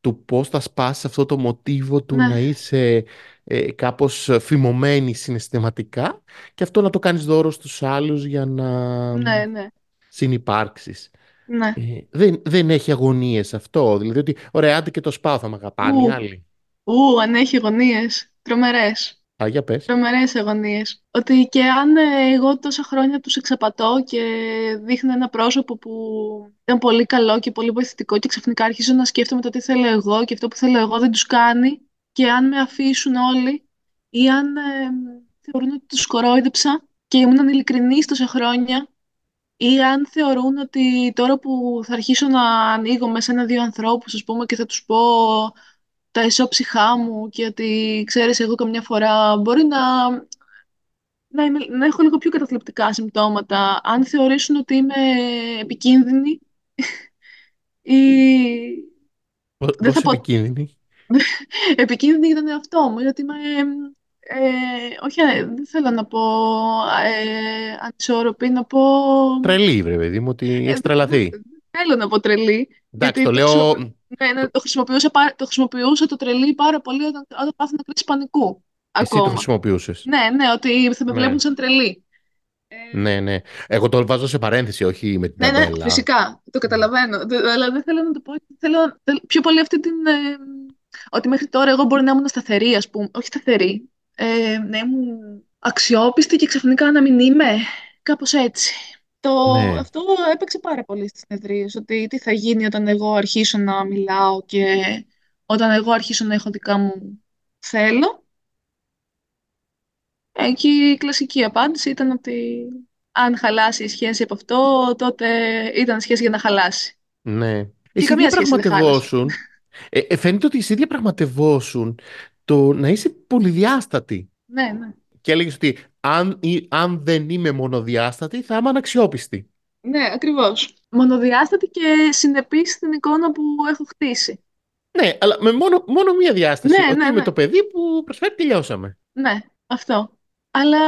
του πώς θα σπάσεις αυτό το μοτίβο του ναι. να είσαι ε, κάπως φημωμένη συναισθηματικά και αυτό να το κάνεις δώρο στους άλλους για να ναι, ναι. συνυπάρξεις. Ναι. Ε, δεν, δεν έχει αγωνίες αυτό. Δηλαδή ότι, ωραία, άντε και το σπάω, θα με αγαπάνε οι άλλοι. Ού, αν έχει αγωνίες. Τρομερές. Α, για πες. Τρομερές αγωνίες. Ότι και αν ε, εγώ τόσα χρόνια τους εξαπατώ και δείχνω ένα πρόσωπο που ήταν πολύ καλό και πολύ βοηθητικό και ξαφνικά αρχίζω να σκέφτομαι το τι θέλω εγώ και αυτό που θέλω εγώ δεν τους κάνει και αν με αφήσουν όλοι ή αν ε, θεωρούν ότι τους κορόιδεψα και ήμουν ειλικρινής τόσα χρόνια ή αν θεωρούν ότι τώρα που θα αρχίσω να ανοίγω μέσα ένα-δύο ανθρώπους, ας πούμε, και θα τους πω τα ισόψυχά μου και ότι, ξέρεις, εγώ καμιά φορά μπορεί να, να, είμαι, να έχω λίγο πιο καταθλιπτικά συμπτώματα. Αν θεωρήσουν ότι είμαι επικίνδυνη ή... Δεν θα πω... επικίνδυνη; επικίνδυνη για τον εαυτό μου, γιατί είμαι... Ε, όχι, ε, δεν θέλω να πω ε, ανισόρροπη, να πω... Τρελή, βρε παιδί μου, ότι έχεις τρελαθεί. Θέλω να πω τρελή. Εντάξει, το λέω... Ναι, ναι, το, χρησιμοποιούσα, το χρησιμοποιούσα το τρελή πάρα πολύ όταν, όταν πάθαινα κρίση πανικού. Εσύ ακόμα. το χρησιμοποιούσες. Ναι, ναι, ότι θα με ναι. βλέπουν σαν τρελή. Ε... Ναι, ναι. Εγώ το βάζω σε παρένθεση, όχι με την ναι, Ναι, φυσικά. Το καταλαβαίνω. Αλλά δεν θέλω να το πω. Θέλω πιο πολύ αυτή την. Ε, ότι μέχρι τώρα εγώ μπορεί να ήμουν σταθερή, ας πούμε. Όχι σταθερή. Ε, να ήμουν αξιόπιστη και ξαφνικά να μην είμαι. Κάπως έτσι. Το, ναι. Αυτό έπαιξε πάρα πολύ στις συνεδρίες, ότι τι θα γίνει όταν εγώ αρχίσω να μιλάω και όταν εγώ αρχίσω να έχω δικά μου θέλω. Εκεί η κλασική απάντηση ήταν ότι αν χαλάσει η σχέση από αυτό, τότε ήταν σχέση για να χαλάσει. Ναι. Εσύ διαπραγματευόσουν. Ε, ε, φαίνεται ότι εσύ διαπραγματευόσουν το να είσαι πολυδιάστατη. Ναι, ναι και έλεγες ότι αν, αν δεν είμαι μονοδιάστατη θα είμαι αναξιόπιστη. Ναι, ακριβώς. Μονοδιάστατη και συνεπής στην εικόνα που έχω χτίσει. Ναι, αλλά με μόνο, μόνο μία διάσταση. Ναι, ότι ναι, είμαι ναι. το παιδί που προσφέρει τελειώσαμε. Ναι, αυτό. Αλλά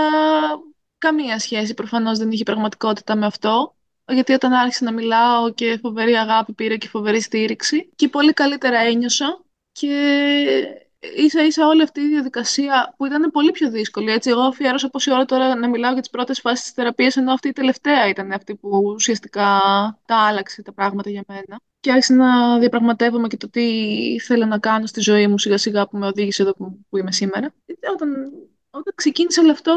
καμία σχέση προφανώς δεν είχε πραγματικότητα με αυτό. Γιατί όταν άρχισα να μιλάω και φοβερή αγάπη πήρε και φοβερή στήριξη και πολύ καλύτερα ένιωσα και ίσα ίσα όλη αυτή η διαδικασία που ήταν πολύ πιο δύσκολη. Έτσι. Εγώ αφιέρωσα πόση ώρα τώρα να μιλάω για τις πρώτες φάσεις της θεραπείας, ενώ αυτή η τελευταία ήταν αυτή που ουσιαστικά τα άλλαξε τα πράγματα για μένα. Και άρχισα να διαπραγματεύομαι και το τι θέλω να κάνω στη ζωή μου σιγά σιγά που με οδήγησε εδώ που, είμαι σήμερα. Όταν, όταν ξεκίνησε όλο αυτό,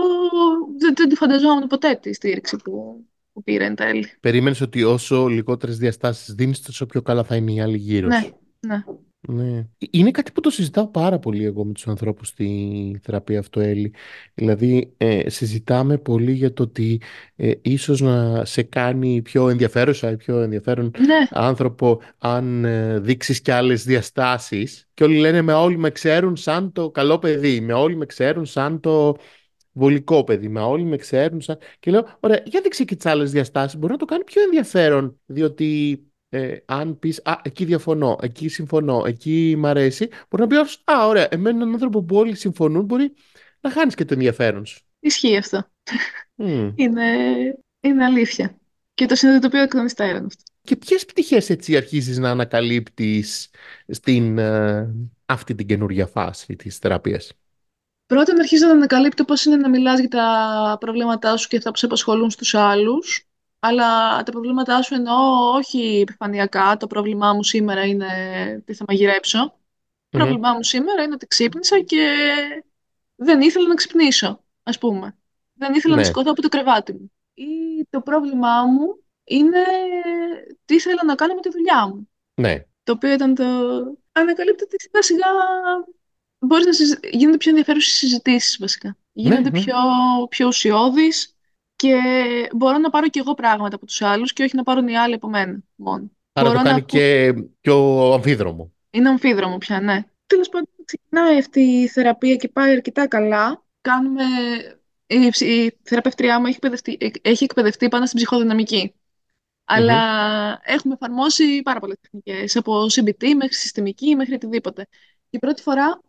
δεν, δεν τη φανταζόμουν ποτέ τη στήριξη που, που πήρα εν τέλει. Περίμενες ότι όσο λιγότερες διαστάσεις δίνεις, τόσο πιο καλά θα είναι οι άλλοι γύρω ναι, ναι. Ναι. Είναι κάτι που το συζητάω πάρα πολύ εγώ με τους ανθρώπους στη θεραπεία αυτό, Έλλη. Δηλαδή, ε, συζητάμε πολύ για το ότι ε, ίσως να σε κάνει πιο ενδιαφέρουσα ή πιο ενδιαφέρον ναι. άνθρωπο αν ε, δείξεις και άλλες διαστάσεις. Και όλοι λένε με όλοι με ξέρουν σαν το καλό παιδί, με όλοι με ξέρουν σαν το βολικό παιδί, με όλοι με ξέρουν σαν... Και λέω, ωραία, για δείξε και τις άλλες διαστάσεις, μπορεί να το κάνει πιο ενδιαφέρον, διότι ε, αν πεις Α, εκεί διαφωνώ, εκεί συμφωνώ, εκεί μ' αρέσει, μπορεί να πει Α, ωραία, εμένα έναν άνθρωπο που όλοι συμφωνούν μπορεί να χάνεις και το ενδιαφέρον σου. Ισχύει αυτό. Είναι, είναι αλήθεια. Και το συνειδητοποιώ εκ των υστέρων αυτό. Και ποιες πτυχές έτσι αρχίζεις να ανακαλύπτεις στην ε, αυτή την καινούργια φάση της θεραπείας; Πρώτον, αρχίζω να ανακαλύπτω πώς είναι να μιλάς για τα προβλήματά σου και αυτά που σε απασχολούν στους άλλους αλλά τα προβλήματά σου εννοώ όχι επιφανειακά. Το πρόβλημά μου σήμερα είναι τι θα μαγειρέψω. Το πρόβλημά μου σήμερα είναι ότι ξύπνησα και δεν ήθελα να ξυπνήσω, ας πούμε. Δεν ήθελα να ναι. σηκωθώ από το κρεβάτι μου. Ή το πρόβλημά μου είναι τι θέλω να κάνω με τη δουλειά μου. Ναι. Το οποίο ήταν το... Ανακαλύπτω ότι σιγά σιγά μπορείς να συζη... γίνονται πιο ενδιαφέρουσες συζητήσεις βασικά. Ναι, Γίνονται ναι. πιο, πιο ουσιώδεις και μπορώ να πάρω και εγώ πράγματα από τους άλλους και όχι να πάρουν οι άλλοι από μένα μόνο. Άρα μπορώ το να κάνει ακού- και πιο αμφίδρομο. Είναι αμφίδρομο πια, ναι. Τέλος πάντων, ξεκινάει αυτή η θεραπεία και πάει αρκετά καλά. Κάνουμε... Η, ψ- η θεραπεύτριά μου έχει εκπαιδευτεί, έχει εκπαιδευτεί πάνω στην ψυχοδυναμική. Αλλά έχουμε εφαρμόσει πάρα πολλές τεχνικές, από CBT μέχρι συστημική μέχρι οτιδήποτε. Και η πρώτη φορά,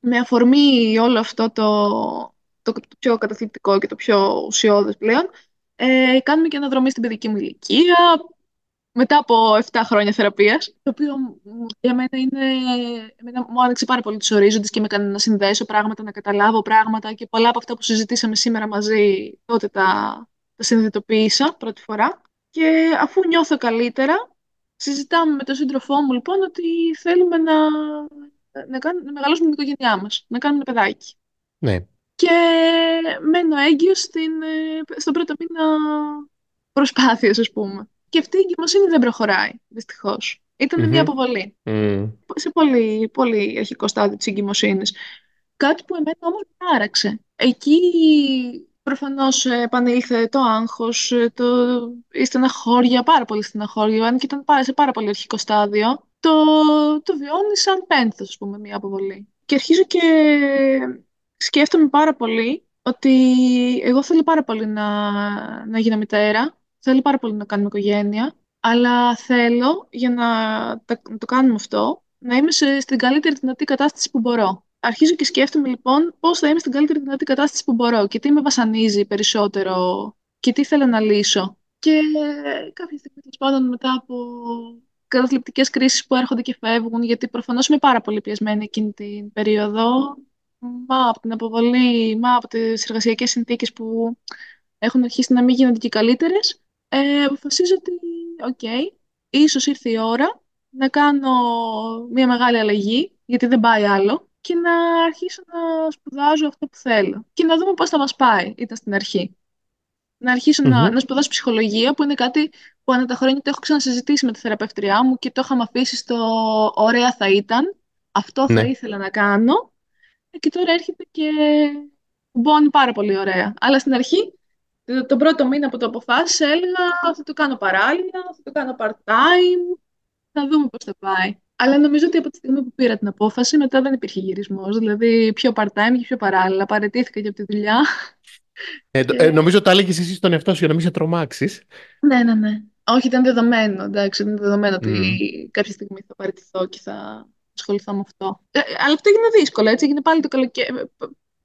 με αφορμή όλο αυτό το, το, το πιο καταθλιπτικό και το πιο ουσιώδες πλέον, ε, κάνουμε και αναδρομή στην παιδική μου ηλικία, μετά από 7 χρόνια θεραπείας, το οποίο μου- για μένα είναι, εμένα μου άνοιξε πάρα πολύ τους ορίζοντες και με έκανε να συνδέσω πράγματα, να καταλάβω πράγματα και πολλά από αυτά που συζητήσαμε σήμερα μαζί τότε τα, τα συνειδητοποίησα πρώτη φορά. Και αφού νιώθω καλύτερα, συζητάμε με τον σύντροφό μου λοιπόν ότι θέλουμε να, να, κάνουμε, να μεγαλώσουμε την οικογένειά μας, να κάνουμε ένα παιδάκι. Ναι. Και μένω έγκυος στην, ε, στον πρώτο μήνα προσπάθειας, ας πούμε. Και αυτή η εγκυμοσύνη δεν προχωράει, δυστυχώς. Ήταν Μμμ. μια αποβολή Μμ. σε πολύ, πολύ αρχικό στάδιο της εγκυμοσύνης. Κάτι που εμένα όμως με άραξε. Εκεί προφανώς ε, επανήλθε το άγχος, ε, το... η στεναχώρια, πάρα πολύ στεναχώρια, αν και ήταν πάρα- σε πάρα πολύ αρχικό στάδιο. Το, το βιώνει σαν πένθος, ας πούμε, μια αποβολή. Και αρχίζω και σκέφτομαι πάρα πολύ ότι εγώ θέλω πάρα πολύ να, να γίνω μητέρα, θέλω πάρα πολύ να κάνουμε οικογένεια, αλλά θέλω για να, τα- να το κάνουμε αυτό να είμαι σε, στην καλύτερη δυνατή κατάσταση που μπορώ. Αρχίζω και σκέφτομαι λοιπόν πώς θα είμαι στην καλύτερη δυνατή κατάσταση που μπορώ και τι με βασανίζει περισσότερο και τι θέλω να λύσω. Και κάποια στιγμή, τέλος πάντων, μετά από καταθλιπτικές κρίσεις που έρχονται και φεύγουν, γιατί προφανώς είμαι πάρα πολύ πιεσμένη εκείνη την περίοδο, μα από την αποβολή, μα από τις εργασιακές συνθήκες που έχουν αρχίσει να μην γίνονται και καλύτερες, ε, αποφασίζω ότι, οκ, ίσως ήρθε η ώρα να κάνω μια μεγάλη αλλαγή, γιατί δεν πάει άλλο, και να αρχίσω να σπουδάζω αυτό που θέλω. Και να δούμε πώς θα μας πάει, ήταν στην αρχή. Να αρχίσω να, Μμμ. να σπουδάσω ψυχολογία, που είναι κάτι που ανά τα χρόνια το έχω ξανασυζητήσει με τη θεραπεύτριά μου και το είχαμε αφήσει στο ωραία θα ήταν, αυτό θα Ναι. ήθελα να κάνω. Ε, Και τώρα έρχεται και κουμπώνει πάρα πολύ ωραία. Αλλά στην αρχή, το- τον πρώτο μήνα που το αποφάσισα, έλεγα θα το κάνω παράλληλα, θα το κάνω part-time, θα δούμε πώς θα πάει. Αλλά νομίζω ότι από τη στιγμή που πήρα την απόφαση, μετά δεν υπήρχε γυρισμός. Δηλαδή, πιο part-time και πιο παράλληλα. Παρετήθηκα και από τη δουλειά. Ε, το- ε, νομίζω το έλεγες εσύ στον εαυτό σου για να μην σε τρομάξεις. Ναι, ναι, ναι. Όχι, ήταν δεδομένο. Εντάξει, ήταν δεδομένο ότι Μμ. κάποια στιγμή θα παραιτηθώ και θα ασχοληθώ με αυτό. Ε, αλλά αυτό έγινε δύσκολο, έτσι. Έγινε πάλι το καλοκαίρι.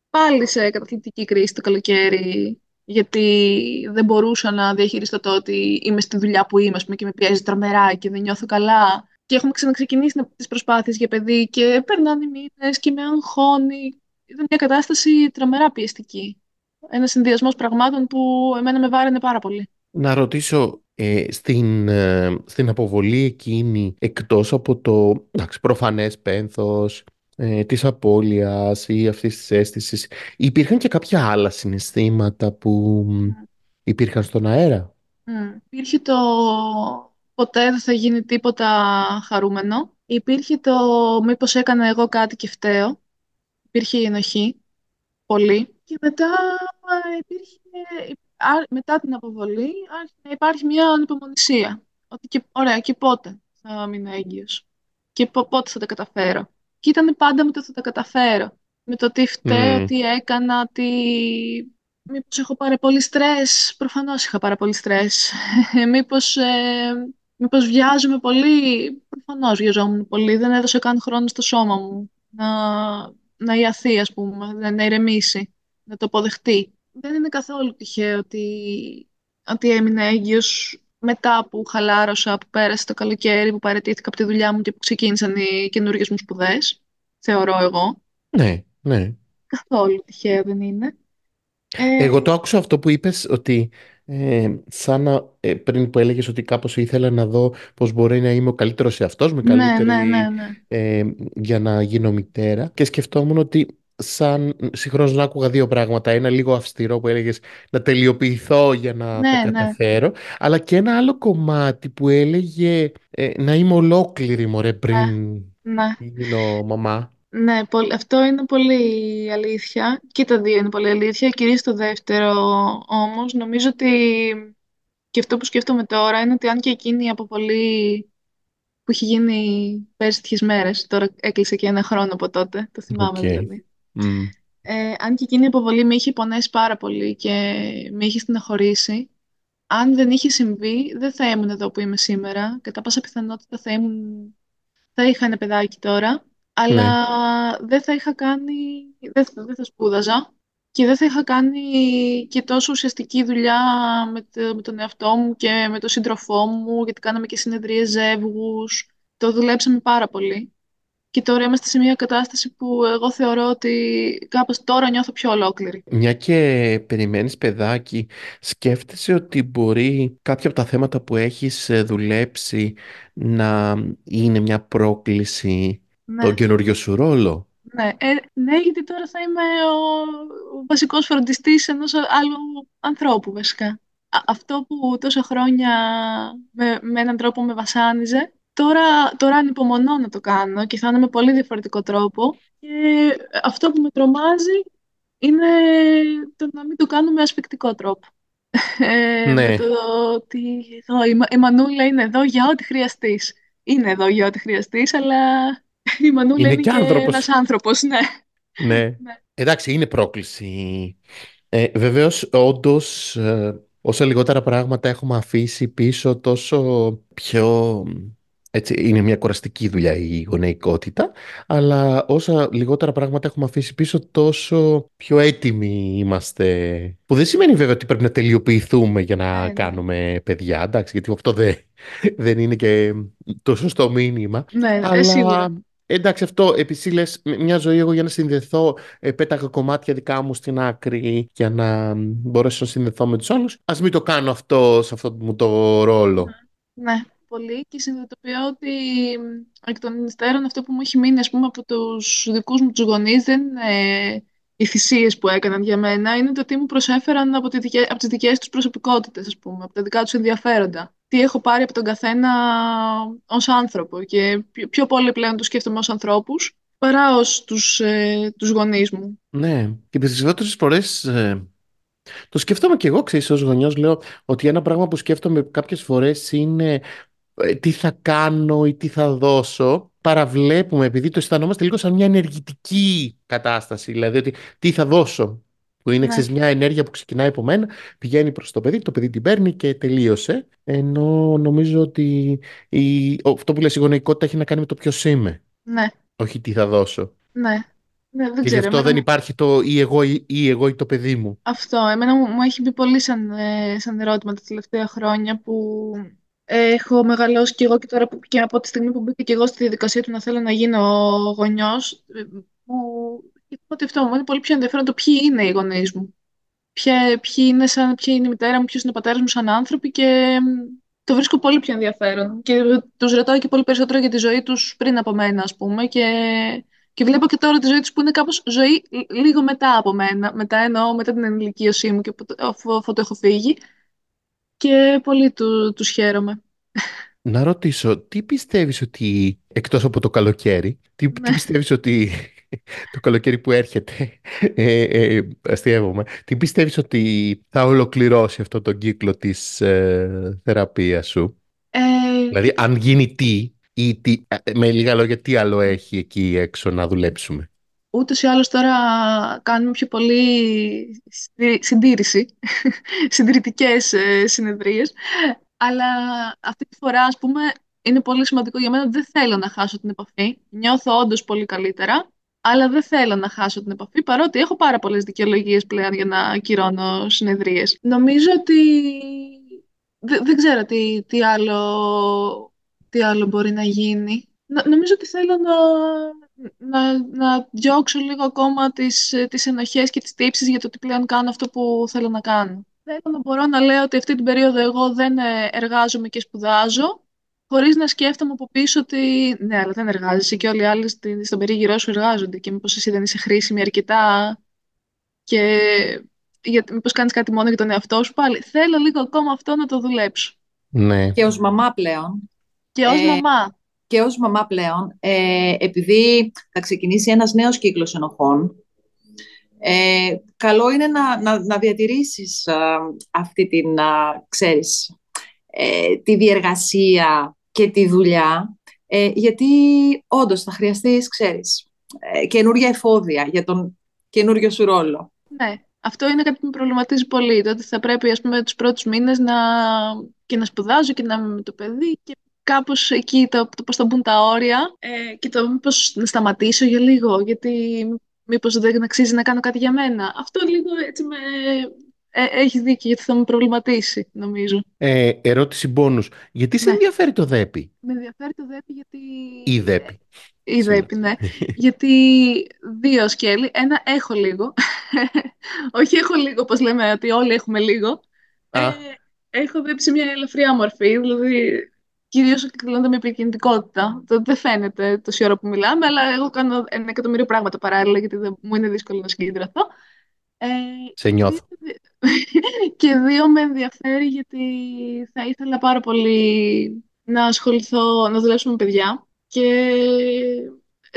Πάλι σε καταθλιπτική κρίση το καλοκαίρι. Γιατί δεν μπορούσα να διαχειριστώ το ότι είμαι στη δουλειά που είμαι, ας πούμε, και με πιέζει τρομερά και δεν νιώθω καλά. Και έχουμε ξαναξεκινήσει τις προσπάθειες για παιδί και περνάνε οι μήνες και με αγχώνει. Ήταν μια κατάσταση τρομερά πιεστική. Ένας συνδυασμός πραγμάτων που εμένα με βάραινε πάρα πολύ. Να ρωτήσω, ε, στην, ε, στην αποβολή εκείνη, εκτός από το εντάξει, προφανές πένθος, ε, της απώλειας ή αυτής της αίσθησης, υπήρχαν και κάποια άλλα συναισθήματα που μ, υπήρχαν στον αέρα; Mm. Υπήρχε το ποτέ δεν θα γίνει τίποτα χαρούμενο. Υπήρχε το μήπως έκανα εγώ κάτι και φταίω. Υπήρχε η ενοχή. Πολύ. Και μετά ε, υπήρχε, α- μετά την αποβολή άρχισε να υπάρχει μια ανυπομονησία. Ότι και, ωραία, και πότε θα μείνω έγκυος; Και πο- πότε θα τα καταφέρω; Και ήταν πάντα με το θα τα καταφέρω. Με το τι φταίω, Μμ. τι έκανα, τι... Μήπως έχω πάρει πολύ στρες; Προφανώς είχα πάρα πολύ στρες. Μήπως, ε, μήπως βιάζομαι πολύ; Προφανώς βιαζόμουν πολύ. Δεν έδωσα καν χρόνο στο σώμα μου να, να ιαθεί, ας πούμε, να, να ηρεμήσει, να το αποδεχτεί. Δεν είναι καθόλου τυχαίο ότι, ότι έμεινα έγκυος μετά που χαλάρωσα, που πέρασε το καλοκαίρι, που παραιτήθηκα από τη δουλειά μου και που ξεκίνησαν οι καινούργιες μου σπουδές. Θεωρώ εγώ. Ναι, ναι. Καθόλου τυχαίο δεν είναι. Ε, Εγώ το άκουσα αυτό που είπες ότι ε, σαν να, ε, πριν που έλεγες ότι κάπως ήθελα να δω πώς μπορεί να είμαι ο καλύτερος εαυτός μου, ναι, καλύτερη ναι, ναι, ναι. ε, για να γίνω μητέρα και σκεφτόμουν ότι σαν συγχρόνως να άκουγα δύο πράγματα. Ένα λίγο αυστηρό που έλεγες να τελειοποιηθώ για να Ναι, τα ναι. καταφέρω, αλλά και ένα άλλο κομμάτι που έλεγε ε, να είμαι ολόκληρη μωρέ πριν Ναι. γίνω μαμά. Ναι, αυτό είναι πολύ αλήθεια. Και τα δύο είναι πολύ αλήθεια. Κυρίως το δεύτερο όμως. Νομίζω ότι και αυτό που σκέφτομαι τώρα είναι ότι αν και εκείνη η αποβολή που έχει γίνει πέρσι τέτοιες μέρες, τώρα έκλεισε και ένα χρόνο από τότε, το θυμάμαι okay. δηλαδή. Ε, αν και εκείνη η αποβολή με είχε πονέσει πάρα πολύ και με είχε στεναχωρήσει, αν δεν είχε συμβεί, δεν θα ήμουν εδώ που είμαι σήμερα. Κατά πάσα πιθανότητα θα, ήμουν... θα είχα ένα παιδάκι τώρα, αλλά ναι. δεν θα είχα κάνει, δεν, δεν θα σπούδαζα και δεν θα είχα κάνει και τόσο ουσιαστική δουλειά με, το, με τον εαυτό μου και με τον σύντροφό μου, γιατί κάναμε και συνεδρίες ζεύγους. Το δουλέψαμε πάρα πολύ. Και τώρα είμαστε σε μια κατάσταση που εγώ θεωρώ ότι κάπως τώρα νιώθω πιο ολόκληρη. Μια και περιμένεις παιδάκι, σκέφτεσαι ότι μπορεί κάποια από τα θέματα που έχεις ε, δουλέψει να είναι μια πρόκληση ναι. τον καινούριο σου ρόλο; Ναι, ε, ναι, γιατί τώρα θα είμαι ο, ο βασικός φροντιστής ενός άλλου ανθρώπου βασικά. αυτό που τόσα χρόνια με, με έναν τρόπο με βασάνιζε, τώρα, τώρα ανυπομονώ να το κάνω και θα είναι με πολύ διαφορετικό τρόπο. Και αυτό που με τρομάζει είναι το να μην το κάνω με ασφικτικό τρόπο. Ε, ναι. το ότι εδώ, η, η Μανούλα είναι εδώ για ό,τι χρειαστείς. Είναι εδώ για ό,τι χρειαστείς, αλλά η Μανούλα είναι, και, άνθρωπος. ένας άνθρωπος, ναι. ναι. ναι. Εντάξει, είναι πρόκληση. Ε, βεβαίως, όντως, ε, όσα λιγότερα πράγματα έχουμε αφήσει πίσω, τόσο πιο έτσι, είναι μια κουραστική δουλειά η γονεϊκότητα, αλλά όσα λιγότερα πράγματα έχουμε αφήσει πίσω, τόσο πιο έτοιμοι είμαστε. Που δεν σημαίνει βέβαια ότι πρέπει να τελειοποιηθούμε για να ναι, ναι. κάνουμε παιδιά, εντάξει, γιατί αυτό δεν, δεν είναι και το σωστό μήνυμα. Ναι, αλλά... σίγουρα. Εντάξει, αυτό επίση λες μια ζωή εγώ για να συνδεθώ, ε, πέταγα κομμάτια δικά μου στην άκρη για να μπορέσω να συνδεθώ με τους άλλους. Α μην το κάνω αυτό σε αυτό μου το ρόλο. Ναι πολύ και συνειδητοποιώ ότι εκ των υστέρων αυτό που μου έχει μείνει ας πούμε, από τους δικούς μου τους γονείς δεν είναι οι θυσίες που έκαναν για μένα, είναι το τι μου προσέφεραν από, τη δικέ, από τις δικές τους προσωπικότητες, ας πούμε, από τα δικά τους ενδιαφέροντα. Τι έχω πάρει από τον καθένα ως άνθρωπο και πιο πολύ πλέον το σκέφτομαι ως ανθρώπους παρά ως τους, ε, τους γονείς μου. Ναι, και τις περισσότερες φορές ε, το σκέφτομαι και εγώ, ξέρεις, ως γονιός λέω ότι ένα πράγμα που σκέφτομαι κάποιες φορές είναι ε, τι θα κάνω ή τι θα δώσω, παραβλέπουμε, επειδή το αισθανόμαστε λίγο σαν μια ενεργητική κατάσταση, δηλαδή ότι τι θα δώσω, που είναι ναι. μια ενέργεια που ξεκινάει από μένα, πηγαίνει προς το παιδί, το παιδί την παίρνει και τελείωσε, ενώ νομίζω ότι η, αυτό που λες η γονεϊκότητα έχει να κάνει με το ποιος είμαι, ναι. όχι τι θα δώσω. Ναι. Ναι, δεν και γι' αυτό δεν υπάρχει το ή εγώ ή, εγώ ή το παιδί μου. Αυτό. Εμένα μου, μου έχει μπει πολύ σαν, ε, σαν ερώτημα τα τελευταία χρόνια που έχω μεγαλώσει και εγώ και τώρα που, και από τη στιγμή που μπήκα και εγώ στη διαδικασία του να θέλω να γίνω γονιός, μου ότι αυτό μου είναι πολύ πιο ενδιαφέρον το ποιοι είναι οι γονείς μου. Ποια, ποιοι είναι, σαν, ποια είναι η μητέρα μου, ποιος είναι ο πατέρας μου σαν άνθρωποι και το βρίσκω πολύ πιο ενδιαφέρον. Και τους ρωτάω και πολύ περισσότερο για τη ζωή τους πριν από μένα, ας πούμε. Και, και βλέπω και τώρα τη ζωή τους που είναι κάπως ζωή λίγο μετά από μένα. Μετά εννοώ μετά την ενηλικίωσή μου και αφού, αφού το έχω φύγει και πολύ του, τους χαίρομαι. Να ρωτήσω, τι πιστεύεις ότι, εκτός από το καλοκαίρι, τι, τι ναι. πιστεύεις ότι το καλοκαίρι που έρχεται, ε, ε, αστείευομαι, τι πιστεύεις ότι θα ολοκληρώσει αυτό τον κύκλο της ε, θεραπείας σου; Ε... Δηλαδή, αν γίνει τι, ή τι, ε, με λίγα λόγια, τι άλλο έχει εκεί έξω να δουλέψουμε; Ούτως ή άλλως τώρα κάνουμε πιο πολύ συντήρηση, συντηρητικές ε, συνεδρίες, αλλά αυτή τη φορά, ας πούμε, είναι πολύ σημαντικό για μένα, δεν θέλω να χάσω την επαφή. Νιώθω όντως πολύ καλύτερα, αλλά δεν θέλω να χάσω την επαφή, παρότι έχω πάρα πολλές δικαιολογίες πλέον για να ακυρώνω συνεδρίες. Νομίζω ότι δεν, ξέρω τι, τι, άλλο, τι άλλο μπορεί να γίνει. νομίζω ότι θέλω να, να, να διώξω λίγο ακόμα τις, τις ενοχές και τις τύψεις για το ότι πλέον κάνω αυτό που θέλω να κάνω. Θέλω να μπορώ να λέω ότι αυτή την περίοδο εγώ δεν ε, εργάζομαι και σπουδάζω, χωρίς να σκέφτομαι από πίσω ότι ναι, αλλά δεν εργάζεσαι και όλοι οι άλλοι στον περίγυρό σου εργάζονται και μήπως εσύ δεν είσαι χρήσιμη αρκετά και γιατί μήπως κάνεις κάτι μόνο για τον εαυτό σου πάλι. Θέλω λίγο ακόμα αυτό να το δουλέψω. Ναι. Και ως μαμά πλέον. Και ως ε, μαμά. Και ως μαμά πλέον, ε, επειδή θα ξεκινήσει ένας νέος κύκλος ενοχών, ε, καλό είναι να, να, να διατηρήσεις αυτή την, ξέρεις, ε, τη διεργασία και τη δουλειά, ε, γιατί όντως θα χρειαστείς, ξέρεις, ε, καινούργια εφόδια για τον καινούριο σου ρόλο. Ναι, αυτό είναι κάτι που με προβληματίζει πολύ, το ότι θα πρέπει, ας πούμε, τους πρώτους μήνες να... και να σπουδάζω και να είμαι με το παιδί και κάπως εκεί το, το πώς θα μπουν τα όρια ε, και το μήπως να σταματήσω για λίγο, γιατί μήπως δεν αξίζει να κάνω κάτι για μένα. Αυτό λίγο έτσι με... Ε, έχει δίκιο, γιατί θα με προβληματίσει, νομίζω. Ε, ερώτηση μπόνους. Γιατί σε ναι. ενδιαφέρει το ΔΕΠΗ; Με ενδιαφέρει το ΔΕΠΗ γιατί... Η ΔΕΠΗ. Η ΔΕΠΗ, ναι. γιατί δύο σκέλη. Ένα, έχω λίγο. Όχι έχω λίγο, όπως λέμε, ότι όλοι έχουμε λίγο. Ε, έχω δέψει μια ελαφριά μορφή, δηλαδή κυρίως εκδηλώνεται με επικινητικότητα. Το δεν φαίνεται τόση ώρα που μιλάμε, αλλά εγώ κάνω ένα εκατομμύριο πράγματα παράλληλα, γιατί δεν, μου είναι δύσκολο να συγκεντρωθώ. Ε, Σε νιώθω. Και δύο με ενδιαφέρει γιατί θα ήθελα πάρα πολύ να ασχοληθώ, να δουλέψω με παιδιά και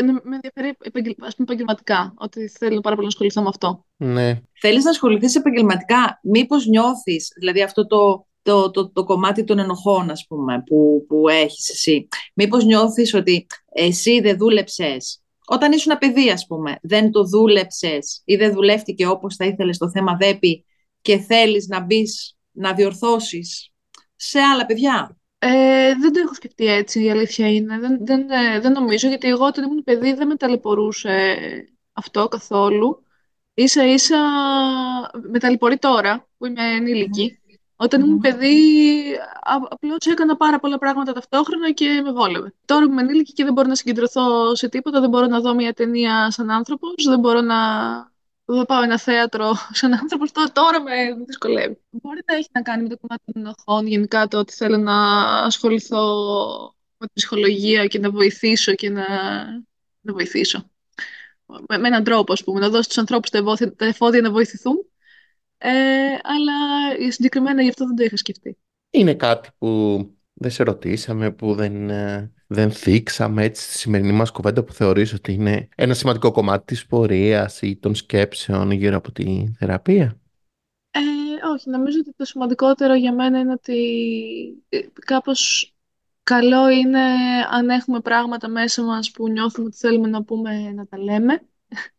με ενδιαφέρει ας πούμε, επαγγελματικά, ότι θέλω πάρα πολύ να ασχοληθώ με αυτό. Ναι. Θέλεις να ασχοληθείς επαγγελματικά, μήπως νιώθεις, δηλαδή αυτό το το, το, το κομμάτι των ενοχών, ας πούμε, που, που έχεις εσύ. Μήπως νιώθεις ότι εσύ δεν δούλεψες, όταν ήσουν παιδί, ας πούμε, δεν το δούλεψες ή δεν δουλεύτηκε όπως θα ήθελες το θέμα ΔΕΠΗ και θέλεις να μπεις να διορθώσεις σε άλλα παιδιά; Ε, δεν το έχω σκεφτεί έτσι, η αλήθεια είναι. Δεν, δεν, ε, δεν νομίζω, γιατί εγώ όταν ήμουν παιδί δεν με ταλαιπωρούσε αυτό καθόλου. Ίσα ίσα με ταλαιπωρεί τώρα που είμαι ενήλικη. Όταν ήμουν παιδί, απλώς έκανα πάρα πολλά πράγματα ταυτόχρονα και με βόλευε. Τώρα που είμαι ενήλικη και δεν μπορώ να συγκεντρωθώ σε τίποτα, δεν μπορώ να δω μια ταινία σαν άνθρωπος, δεν μπορώ να δω πάω ένα θέατρο σαν άνθρωπος, τώρα με δυσκολεύει. Μπορεί να έχει να κάνει με το κομμάτι των ενοχών, γενικά το ότι θέλω να ασχοληθώ με τη ψυχολογία και να βοηθήσω και να, να βοηθήσω. Με, με έναν τρόπο, ας πούμε, να δώσω στους ανθρώπους τα εφόδια να βοηθηθούν ε, αλλά συγκεκριμένα γι' αυτό δεν το είχα σκεφτεί. Είναι κάτι που δεν σε ρωτήσαμε, που δεν, ε, δεν θίξαμε έτσι στη σημερινή μας κουβέντα που θεωρείς ότι είναι ένα σημαντικό κομμάτι της πορείας ή των σκέψεων γύρω από τη θεραπεία; Ε, όχι, νομίζω ότι το σημαντικότερο για μένα είναι ότι ε, κάπως καλό είναι αν έχουμε πράγματα μέσα μας που νιώθουμε ότι θέλουμε να πούμε να τα λέμε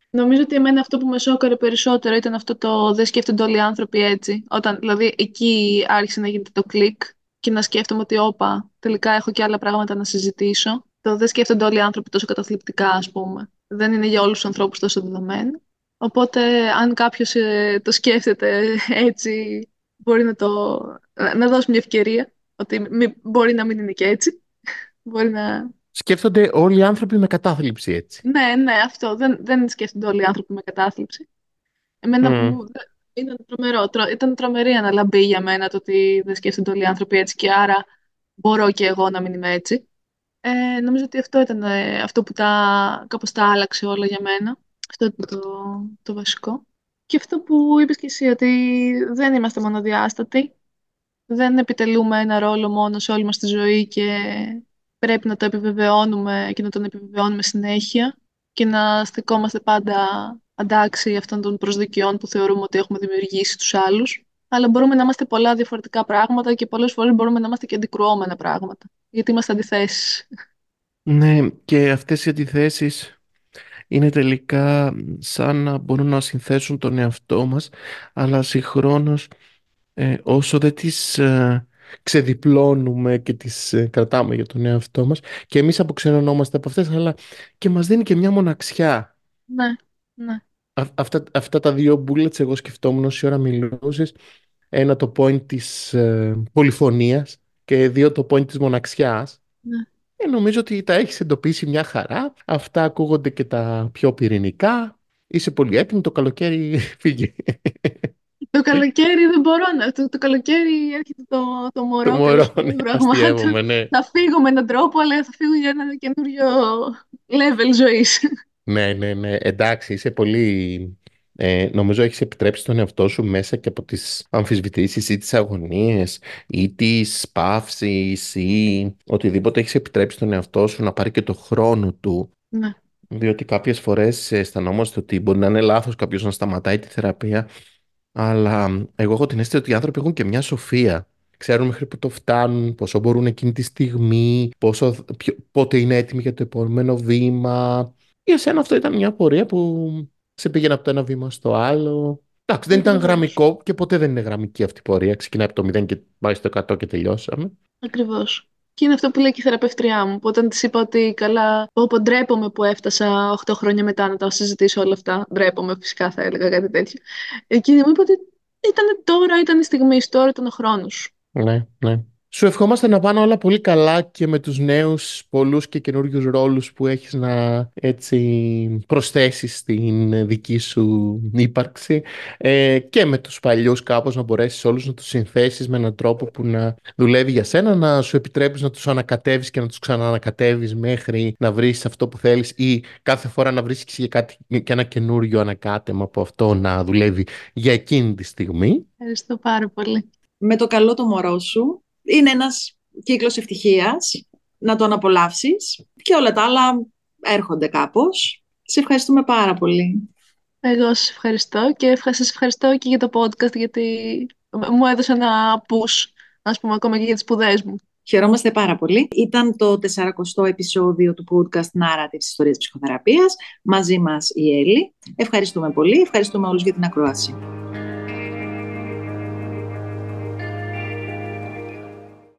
Νομίζω ότι εμένα αυτό που με σώκαρε περισσότερο ήταν αυτό το δεν σκέφτονται όλοι οι άνθρωποι έτσι. Όταν δηλαδή εκεί άρχισε να γίνεται το κλικ και να σκέφτομαι ότι όπα, τελικά έχω και άλλα πράγματα να συζητήσω. Το δεν σκέφτονται όλοι οι άνθρωποι τόσο καταθλιπτικά, ας πούμε. Δεν είναι για όλους τους ανθρώπους τόσο δεδομένο. Οπότε, αν κάποιος ε, το σκέφτεται έτσι, μπορεί να, το, να δώσει μια ευκαιρία. Ότι μπορεί να μην είναι και έτσι. μπορεί να σκέφτονται όλοι οι άνθρωποι με κατάθλιψη, έτσι. Ναι, ναι, αυτό. Δεν, δεν σκέφτονται όλοι οι άνθρωποι με κατάθλιψη. Εμένα mm. μου, ήταν, τρομερό, τρο, ήταν τρομερή αναλαμπή για μένα το ότι δεν σκέφτονται όλοι οι άνθρωποι έτσι και άρα μπορώ και εγώ να μην είμαι έτσι. Ε, νομίζω ότι αυτό ήταν ε, αυτό που τα, κάπως τα άλλαξε όλα για μένα. Αυτό ήταν το, το βασικό. Και αυτό που είπες και εσύ, ότι δεν είμαστε μονοδιάστατοι. Δεν επιτελούμε ένα ρόλο μόνο σε όλη μας τη ζωή και πρέπει να το επιβεβαιώνουμε και να τον επιβεβαιώνουμε συνέχεια και να στεκόμαστε πάντα αντάξει αυτών των προσδοκιών που θεωρούμε ότι έχουμε δημιουργήσει τους άλλους. Αλλά μπορούμε να είμαστε πολλά διαφορετικά πράγματα και πολλές φορές μπορούμε να είμαστε και αντικρουόμενα πράγματα. Γιατί είμαστε αντιθέσεις. Ναι, και αυτές οι αντιθέσεις είναι τελικά σαν να μπορούν να συνθέσουν τον εαυτό μας, αλλά συγχρόνως ε, όσο δεν τις ε, ξεδιπλώνουμε και τις ε, κρατάμε για τον εαυτό μας και εμείς αποξενωνόμαστε από αυτές αλλά και μας δίνει και μια μοναξιά. Ναι, ναι. αυτά, αυτά τα δύο bullets εγώ σκεφτόμουν όση ώρα μιλούσες ένα το point της ε, πολυφωνίας και δύο το point της μοναξιάς ναι. Ε, νομίζω ότι τα έχεις εντοπίσει μια χαρά. Αυτά ακούγονται και τα πιο πυρηνικά. Είσαι πολύ έτοιμη, το καλοκαίρι φύγει. Το καλοκαίρι δεν μπορώ να. Το, το καλοκαίρι έρχεται το, το μωρό. Το μωρό, ναι, ναι. Θα φύγω με έναν τρόπο, αλλά θα φύγω για ένα καινούριο level ζωής. Ναι, ναι, ναι. Εντάξει, είσαι πολύ Ε, νομίζω έχεις επιτρέψει τον εαυτό σου μέσα και από τις αμφισβητήσεις ή τις αγωνίες ή τις παύσεις ή οτιδήποτε έχεις επιτρέψει τον εαυτό σου να πάρει και το χρόνο του. Ναι. Διότι κάποιες φορές αισθανόμαστε ότι μπορεί να είναι λάθος κάποιος να σταματάει τη θεραπεία αλλά εγώ έχω την αίσθηση ότι οι άνθρωποι έχουν και μια σοφία. Ξέρουν μέχρι που το φτάνουν, πόσο μπορούν εκείνη τη στιγμή, πόσο, πότε είναι έτοιμοι για το επόμενο βήμα. Για σένα αυτό ήταν μια πορεία που σε πήγαινε από το ένα βήμα στο άλλο. Εντάξει, δεν ήταν γραμμικό και ποτέ δεν είναι γραμμική αυτή η πορεία. Ξεκινάει από το 0 και πάει στο 100 και τελειώσαμε. Ακριβώς. Και είναι αυτό που λέει και η θεραπευτριά μου. όταν της είπα ότι καλά, πω ντρέπομαι που έφτασα 8 χρόνια μετά να τα συζητήσω όλα αυτά. Ντρέπομαι, φυσικά θα έλεγα κάτι τέτοιο. Εκείνη μου είπε ότι ήταν τώρα, ήταν η στιγμή, τώρα ήταν ο χρόνος. Ναι, ναι. Σου ευχόμαστε να πάνε όλα πολύ καλά και με τους νέους πολλούς και καινούριους ρόλους που έχεις να έτσι προσθέσεις στην δική σου ύπαρξη ε, και με τους παλιούς κάπως να μπορέσεις όλους να τους συνθέσεις με έναν τρόπο που να δουλεύει για σένα, να σου επιτρέπεις να τους ανακατεύεις και να τους ξαναανακατεύεις μέχρι να βρεις αυτό που θέλεις ή κάθε φορά να βρεις και, κάτι, και ένα καινούριο ανακάτεμα από αυτό να δουλεύει για εκείνη τη στιγμή. Ευχαριστώ πάρα πολύ. Με το καλό το μωρό σου είναι ένας κύκλος ευτυχίας, να τον απολαύσεις και όλα τα άλλα έρχονται κάπως. Σε ευχαριστούμε πάρα πολύ. Εγώ σας ευχαριστώ και σας ευχαριστώ και για το podcast γιατί μου έδωσε ένα push, ας πούμε, ακόμα και για τις σπουδές μου. Χαιρόμαστε πάρα πολύ. Ήταν το 40ο επεισόδιο του podcast Narrative Ιστορίας της Ψυχοθεραπείας. Μαζί μας η Έλλη. Ευχαριστούμε πολύ. Ευχαριστούμε όλους για την ακρόαση.